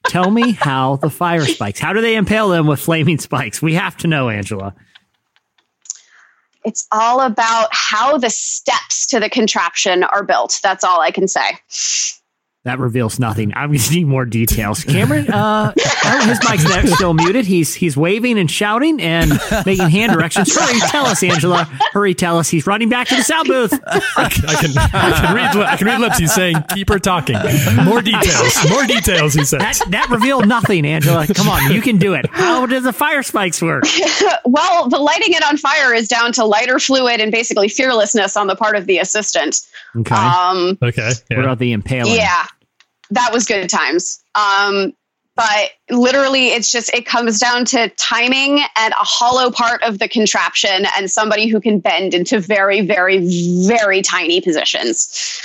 S2: Tell me how the fire spikes. How do they impale them with flaming spikes? We have to know, Angela.
S11: It's all about how the steps to the contraption are built. That's all I can say.
S2: That reveals nothing. I'm going to need more details. Cameron, uh, oh, his mic's still muted. He's he's waving and shouting and making hand directions. Hurry, tell us, Angela. Hurry, tell us. He's running back to the sound booth.
S3: I can, I can, I can read. li- I can read lips. He's saying, "Keep her talking." More details. More details. He says.
S2: That that revealed nothing, Angela. Come on, you can do it. How does the fire spikes work?
S11: well, the lighting it on fire is down to lighter fluid and basically fearlessness on the part of the assistant.
S2: Okay.
S11: Um,
S3: Okay.
S2: what about the impaling?
S11: yeah, that was good times. Um, but literally, it's just it comes down to timing and a hollow part of the contraption and somebody who can bend into very, very, very tiny positions.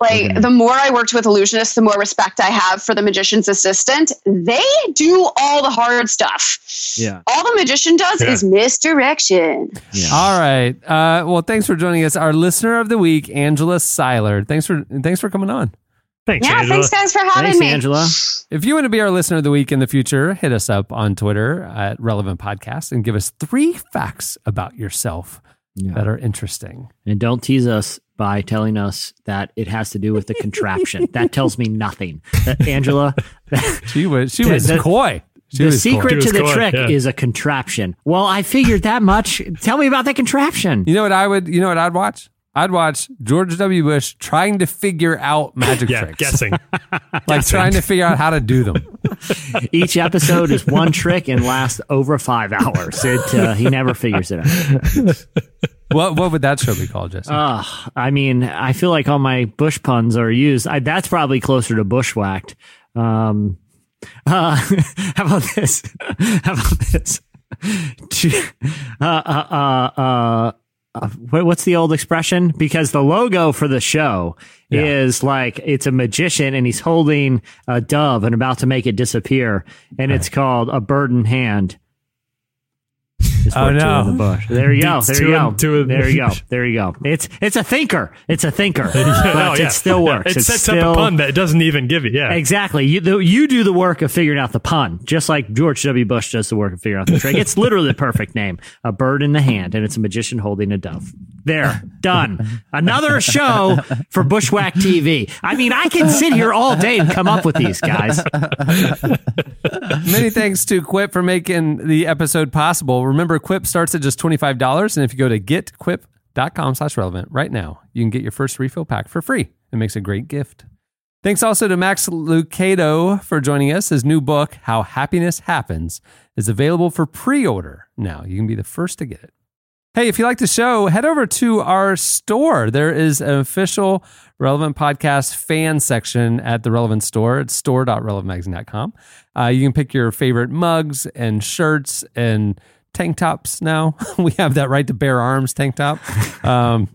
S11: Like the more I worked with illusionists, the more respect I have for the magician's assistant. They do all the hard stuff.
S2: Yeah.
S11: All the magician does
S3: Yeah.
S11: is misdirection. Yeah.
S1: All right. Uh, well, thanks for joining us. Our listener of the week, Angela Seiler. Thanks for thanks for coming on.
S3: Thanks,
S11: Yeah,
S3: Angela.
S11: thanks guys for having
S2: Thanks,
S11: me.
S2: Angela.
S1: If you want to be our listener of the week in the future, hit us up on Twitter at Relevant Podcast and give us three facts about yourself that are interesting.
S2: And don't tease us by telling us that it has to do with the contraption. that tells me nothing. Uh, Angela,
S1: She was she
S2: The-
S1: was
S2: the-
S1: coy. She
S2: the secret
S3: She
S2: to the
S3: coy,
S2: trick
S3: yeah.
S2: is a contraption. Well, I figured that much. Tell me about the contraption.
S1: You know what I would? You know what I'd watch? I'd watch George W. Bush trying to figure out magic
S3: Yeah.
S1: tricks,
S3: Guessing.
S1: like trying to figure out how to do them.
S2: Each episode is one trick and lasts over five hours. It, uh, he never figures it out.
S1: What what would that show be called, Jesse?
S2: Uh, I mean, I feel like all my bush puns are used. I, that's probably closer to bushwhacked. Um, uh, how about this? How about this? uh, uh, uh, uh, uh, what's the old expression? Because the logo for the show
S1: Yeah.
S2: is like it's a magician and he's holding a dove and about to make it disappear, and it's called a bird in hand. Just
S1: Oh,
S2: put two
S1: no.
S2: in the bush. There you go. There you go.
S3: in- two in-
S2: There you go. There you go. It's it's a thinker. It's a thinker.
S3: Oh, yeah,
S2: but
S3: oh, yeah.
S2: it still
S3: Yeah,
S2: works.
S3: It
S2: It's
S3: sets
S2: still,
S3: up a pun that it doesn't even give you. Yeah.
S2: Exactly. You the, you do the work of figuring out the pun, just like George W. Bush does the work of figuring out the trick. It's literally the perfect name. A bird in the hand, and it's a magician holding a dove. There, done. Another show for Bushwhack TV. I mean, I can sit here all day and come up with these guys.
S1: Many thanks to Quip for making the episode possible. Remember, Quip starts at just $25. And if you go to getquip.com slash relevant right now, you can get your first refill pack for free. It makes a great gift. Thanks also to Max Lucado for joining us. His new book, How Happiness Happens, is available for pre order now. You can be the first to get it. Hey, if you like the show, head over to our store. There is an official Relevant Podcast fan section at the Relevant store. It's store.relevantmagazine.com. Uh, you can pick your favorite mugs and shirts and tank tops now. we have that right to bear arms tank top. Um,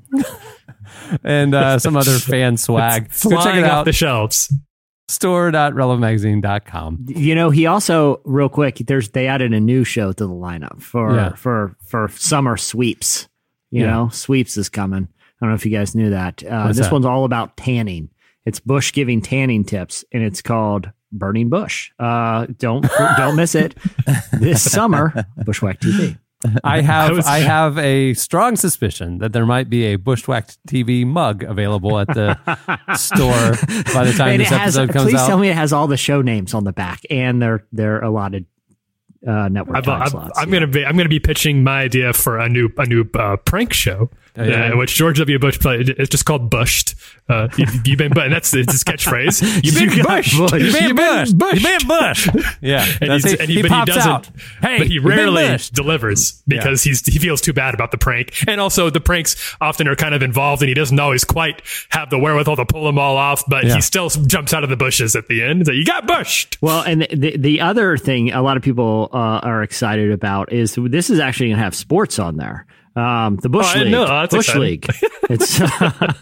S1: and uh, some other fan swag. Go check
S3: Flying
S1: it
S3: off
S1: out.
S3: the shelves.
S1: store.relevantmagazine.com.
S2: You know, he also real quick. There's they added a new show to the lineup for
S1: Yeah.
S2: for for summer sweeps. You
S1: Yeah.
S2: know, sweeps is coming. I don't know if you guys knew that. Uh, this
S1: that?
S2: one's all about tanning. It's Bush giving tanning tips, and it's called Burning Bush. Uh, don't don't miss it this summer. Bushwhack TV.
S1: I have
S3: I
S1: I have a strong suspicion that there might be a Bushwhacked TV mug available at the store by the time
S2: And
S1: this
S2: it has,
S1: episode comes
S2: please
S1: out.
S2: tell me it has all the show names on the back and their their allotted uh, network
S3: I've,
S2: time
S3: I've,
S2: slots.
S3: I'm gonna be I'm gonna be pitching my idea for a new a new uh, prank show,
S1: Oh, yeah.
S3: uh, which George W. Bush played. It's just called Bushed. Uh, you, you've been, and that's it's his catchphrase. You've been
S2: You
S3: bushed.
S2: bushed.
S1: You've been bushed.
S3: bushed.
S1: You've been bushed. Yeah,
S3: And,
S1: it.
S3: and he,
S1: he
S3: but he doesn't.
S1: out. Hey,
S3: but he rarely delivers because he's he feels too bad about the prank, and also the pranks often are kind of involved, and he doesn't always quite have the wherewithal to pull them all off. But
S1: Yeah.
S3: he still jumps out of the bushes at the end. So you got bushed.
S2: Well, and the the other thing a lot of people uh, are excited about is this is actually going to have sports on there. Um, the Bush
S3: Oh,
S2: League,
S3: know. Oh, that's
S2: Bush
S3: exciting.
S2: League. It's,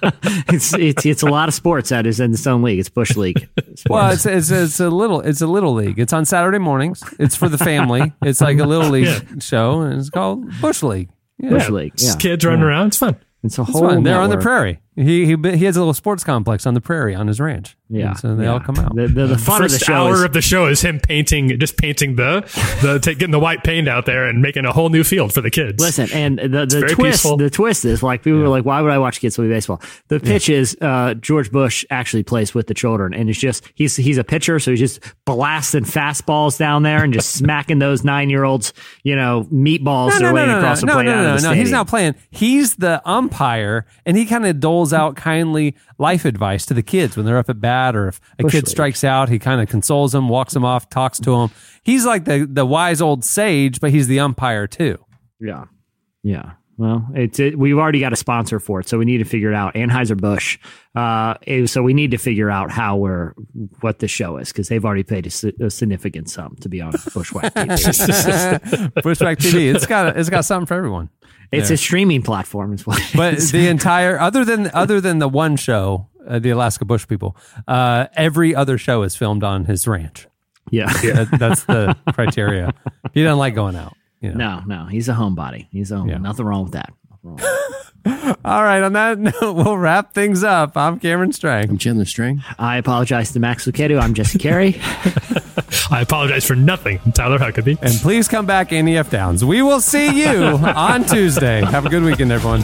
S2: it's it's it's a lot of sports that is in its own league. It's Bush League. Sports.
S1: Well, it's, it's it's a little it's a little league. It's on Saturday mornings. It's for the family. It's like a little league show, and it's called Bush League. Yeah.
S2: Bush League. Yeah.
S3: Just kids running around. It's fun.
S2: It's a
S1: It's
S2: whole.
S1: fun. They're on the prairie. He he he has a little sports complex on the prairie on his ranch.
S2: Yeah,
S1: And so they
S2: yeah.
S1: all come out.
S2: The, the, the fun of the
S3: First
S2: show
S3: hour
S2: is
S3: of the show is him painting, just painting the, the ta- getting the white paint out there and making a whole new field for the kids.
S2: Listen, and the, the twist,
S3: peaceful.
S2: the twist is like people were like, why would I watch kids play baseball? The pitch is uh, George Bush actually plays with the children, and it's just he's he's a pitcher, so he's just blasting fastballs down there and just smacking those nine year olds, you know, meatballs their way across the
S1: no,
S2: plate
S1: no,
S2: out
S1: no,
S2: of the
S1: no, He's not playing. He's the umpire, and he kind of doles out kindly life advice to the kids when they're up at bat, or if a
S2: Bush
S1: kid
S2: League.
S1: strikes out, he kind of consoles them, walks them off, talks to them. He's like the the wise old sage, but he's the umpire too.
S2: Yeah. Yeah. Well, it's it, we've already got a sponsor for it, so we need to figure it out. Anheuser Busch. Uh, so we need to figure out how we're what the show is because they've already paid a, a significant sum to be on Bushwhack TV.
S1: Pushback TV. It's got it's got something for everyone.
S2: it's
S1: there.
S2: a streaming platform, is what.
S1: But
S2: is.
S1: the entire other than other than the one show, uh, the Alaska Bush people, uh, every other show is filmed on his ranch.
S2: yeah.
S1: That, that's the criteria. He doesn't like going out. You know?
S2: No, no, he's a homebody. He's a home.
S1: Yeah.
S2: Nothing wrong with that. Nothing wrong.
S1: All right. On that note, we'll wrap things up. I'm Cameron Strang.
S5: I'm Chandler String.
S2: I apologize to Max Lucado. I'm Jesse Carey.
S3: I apologize for nothing, Tyler Huckabee.
S1: And please come back, NEF Downs. We will see you on Tuesday. Have a good weekend, everyone.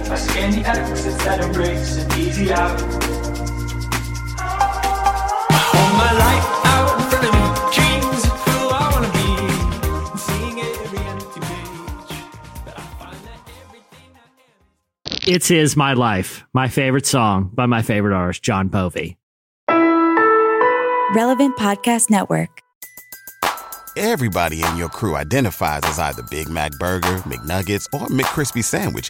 S4: I scan the exits that embrace an easy out. Hold my life out in front of me. Dreams of who I wanna be. Seeing every empty page. But I find that everything I am.
S2: it's his My Life, my favorite song by my favorite artist, John Povey.
S12: Relevant Podcast Network.
S13: Everybody in your crew identifies as either Big Mac Burger, McNuggets, or McCrispy Sandwich.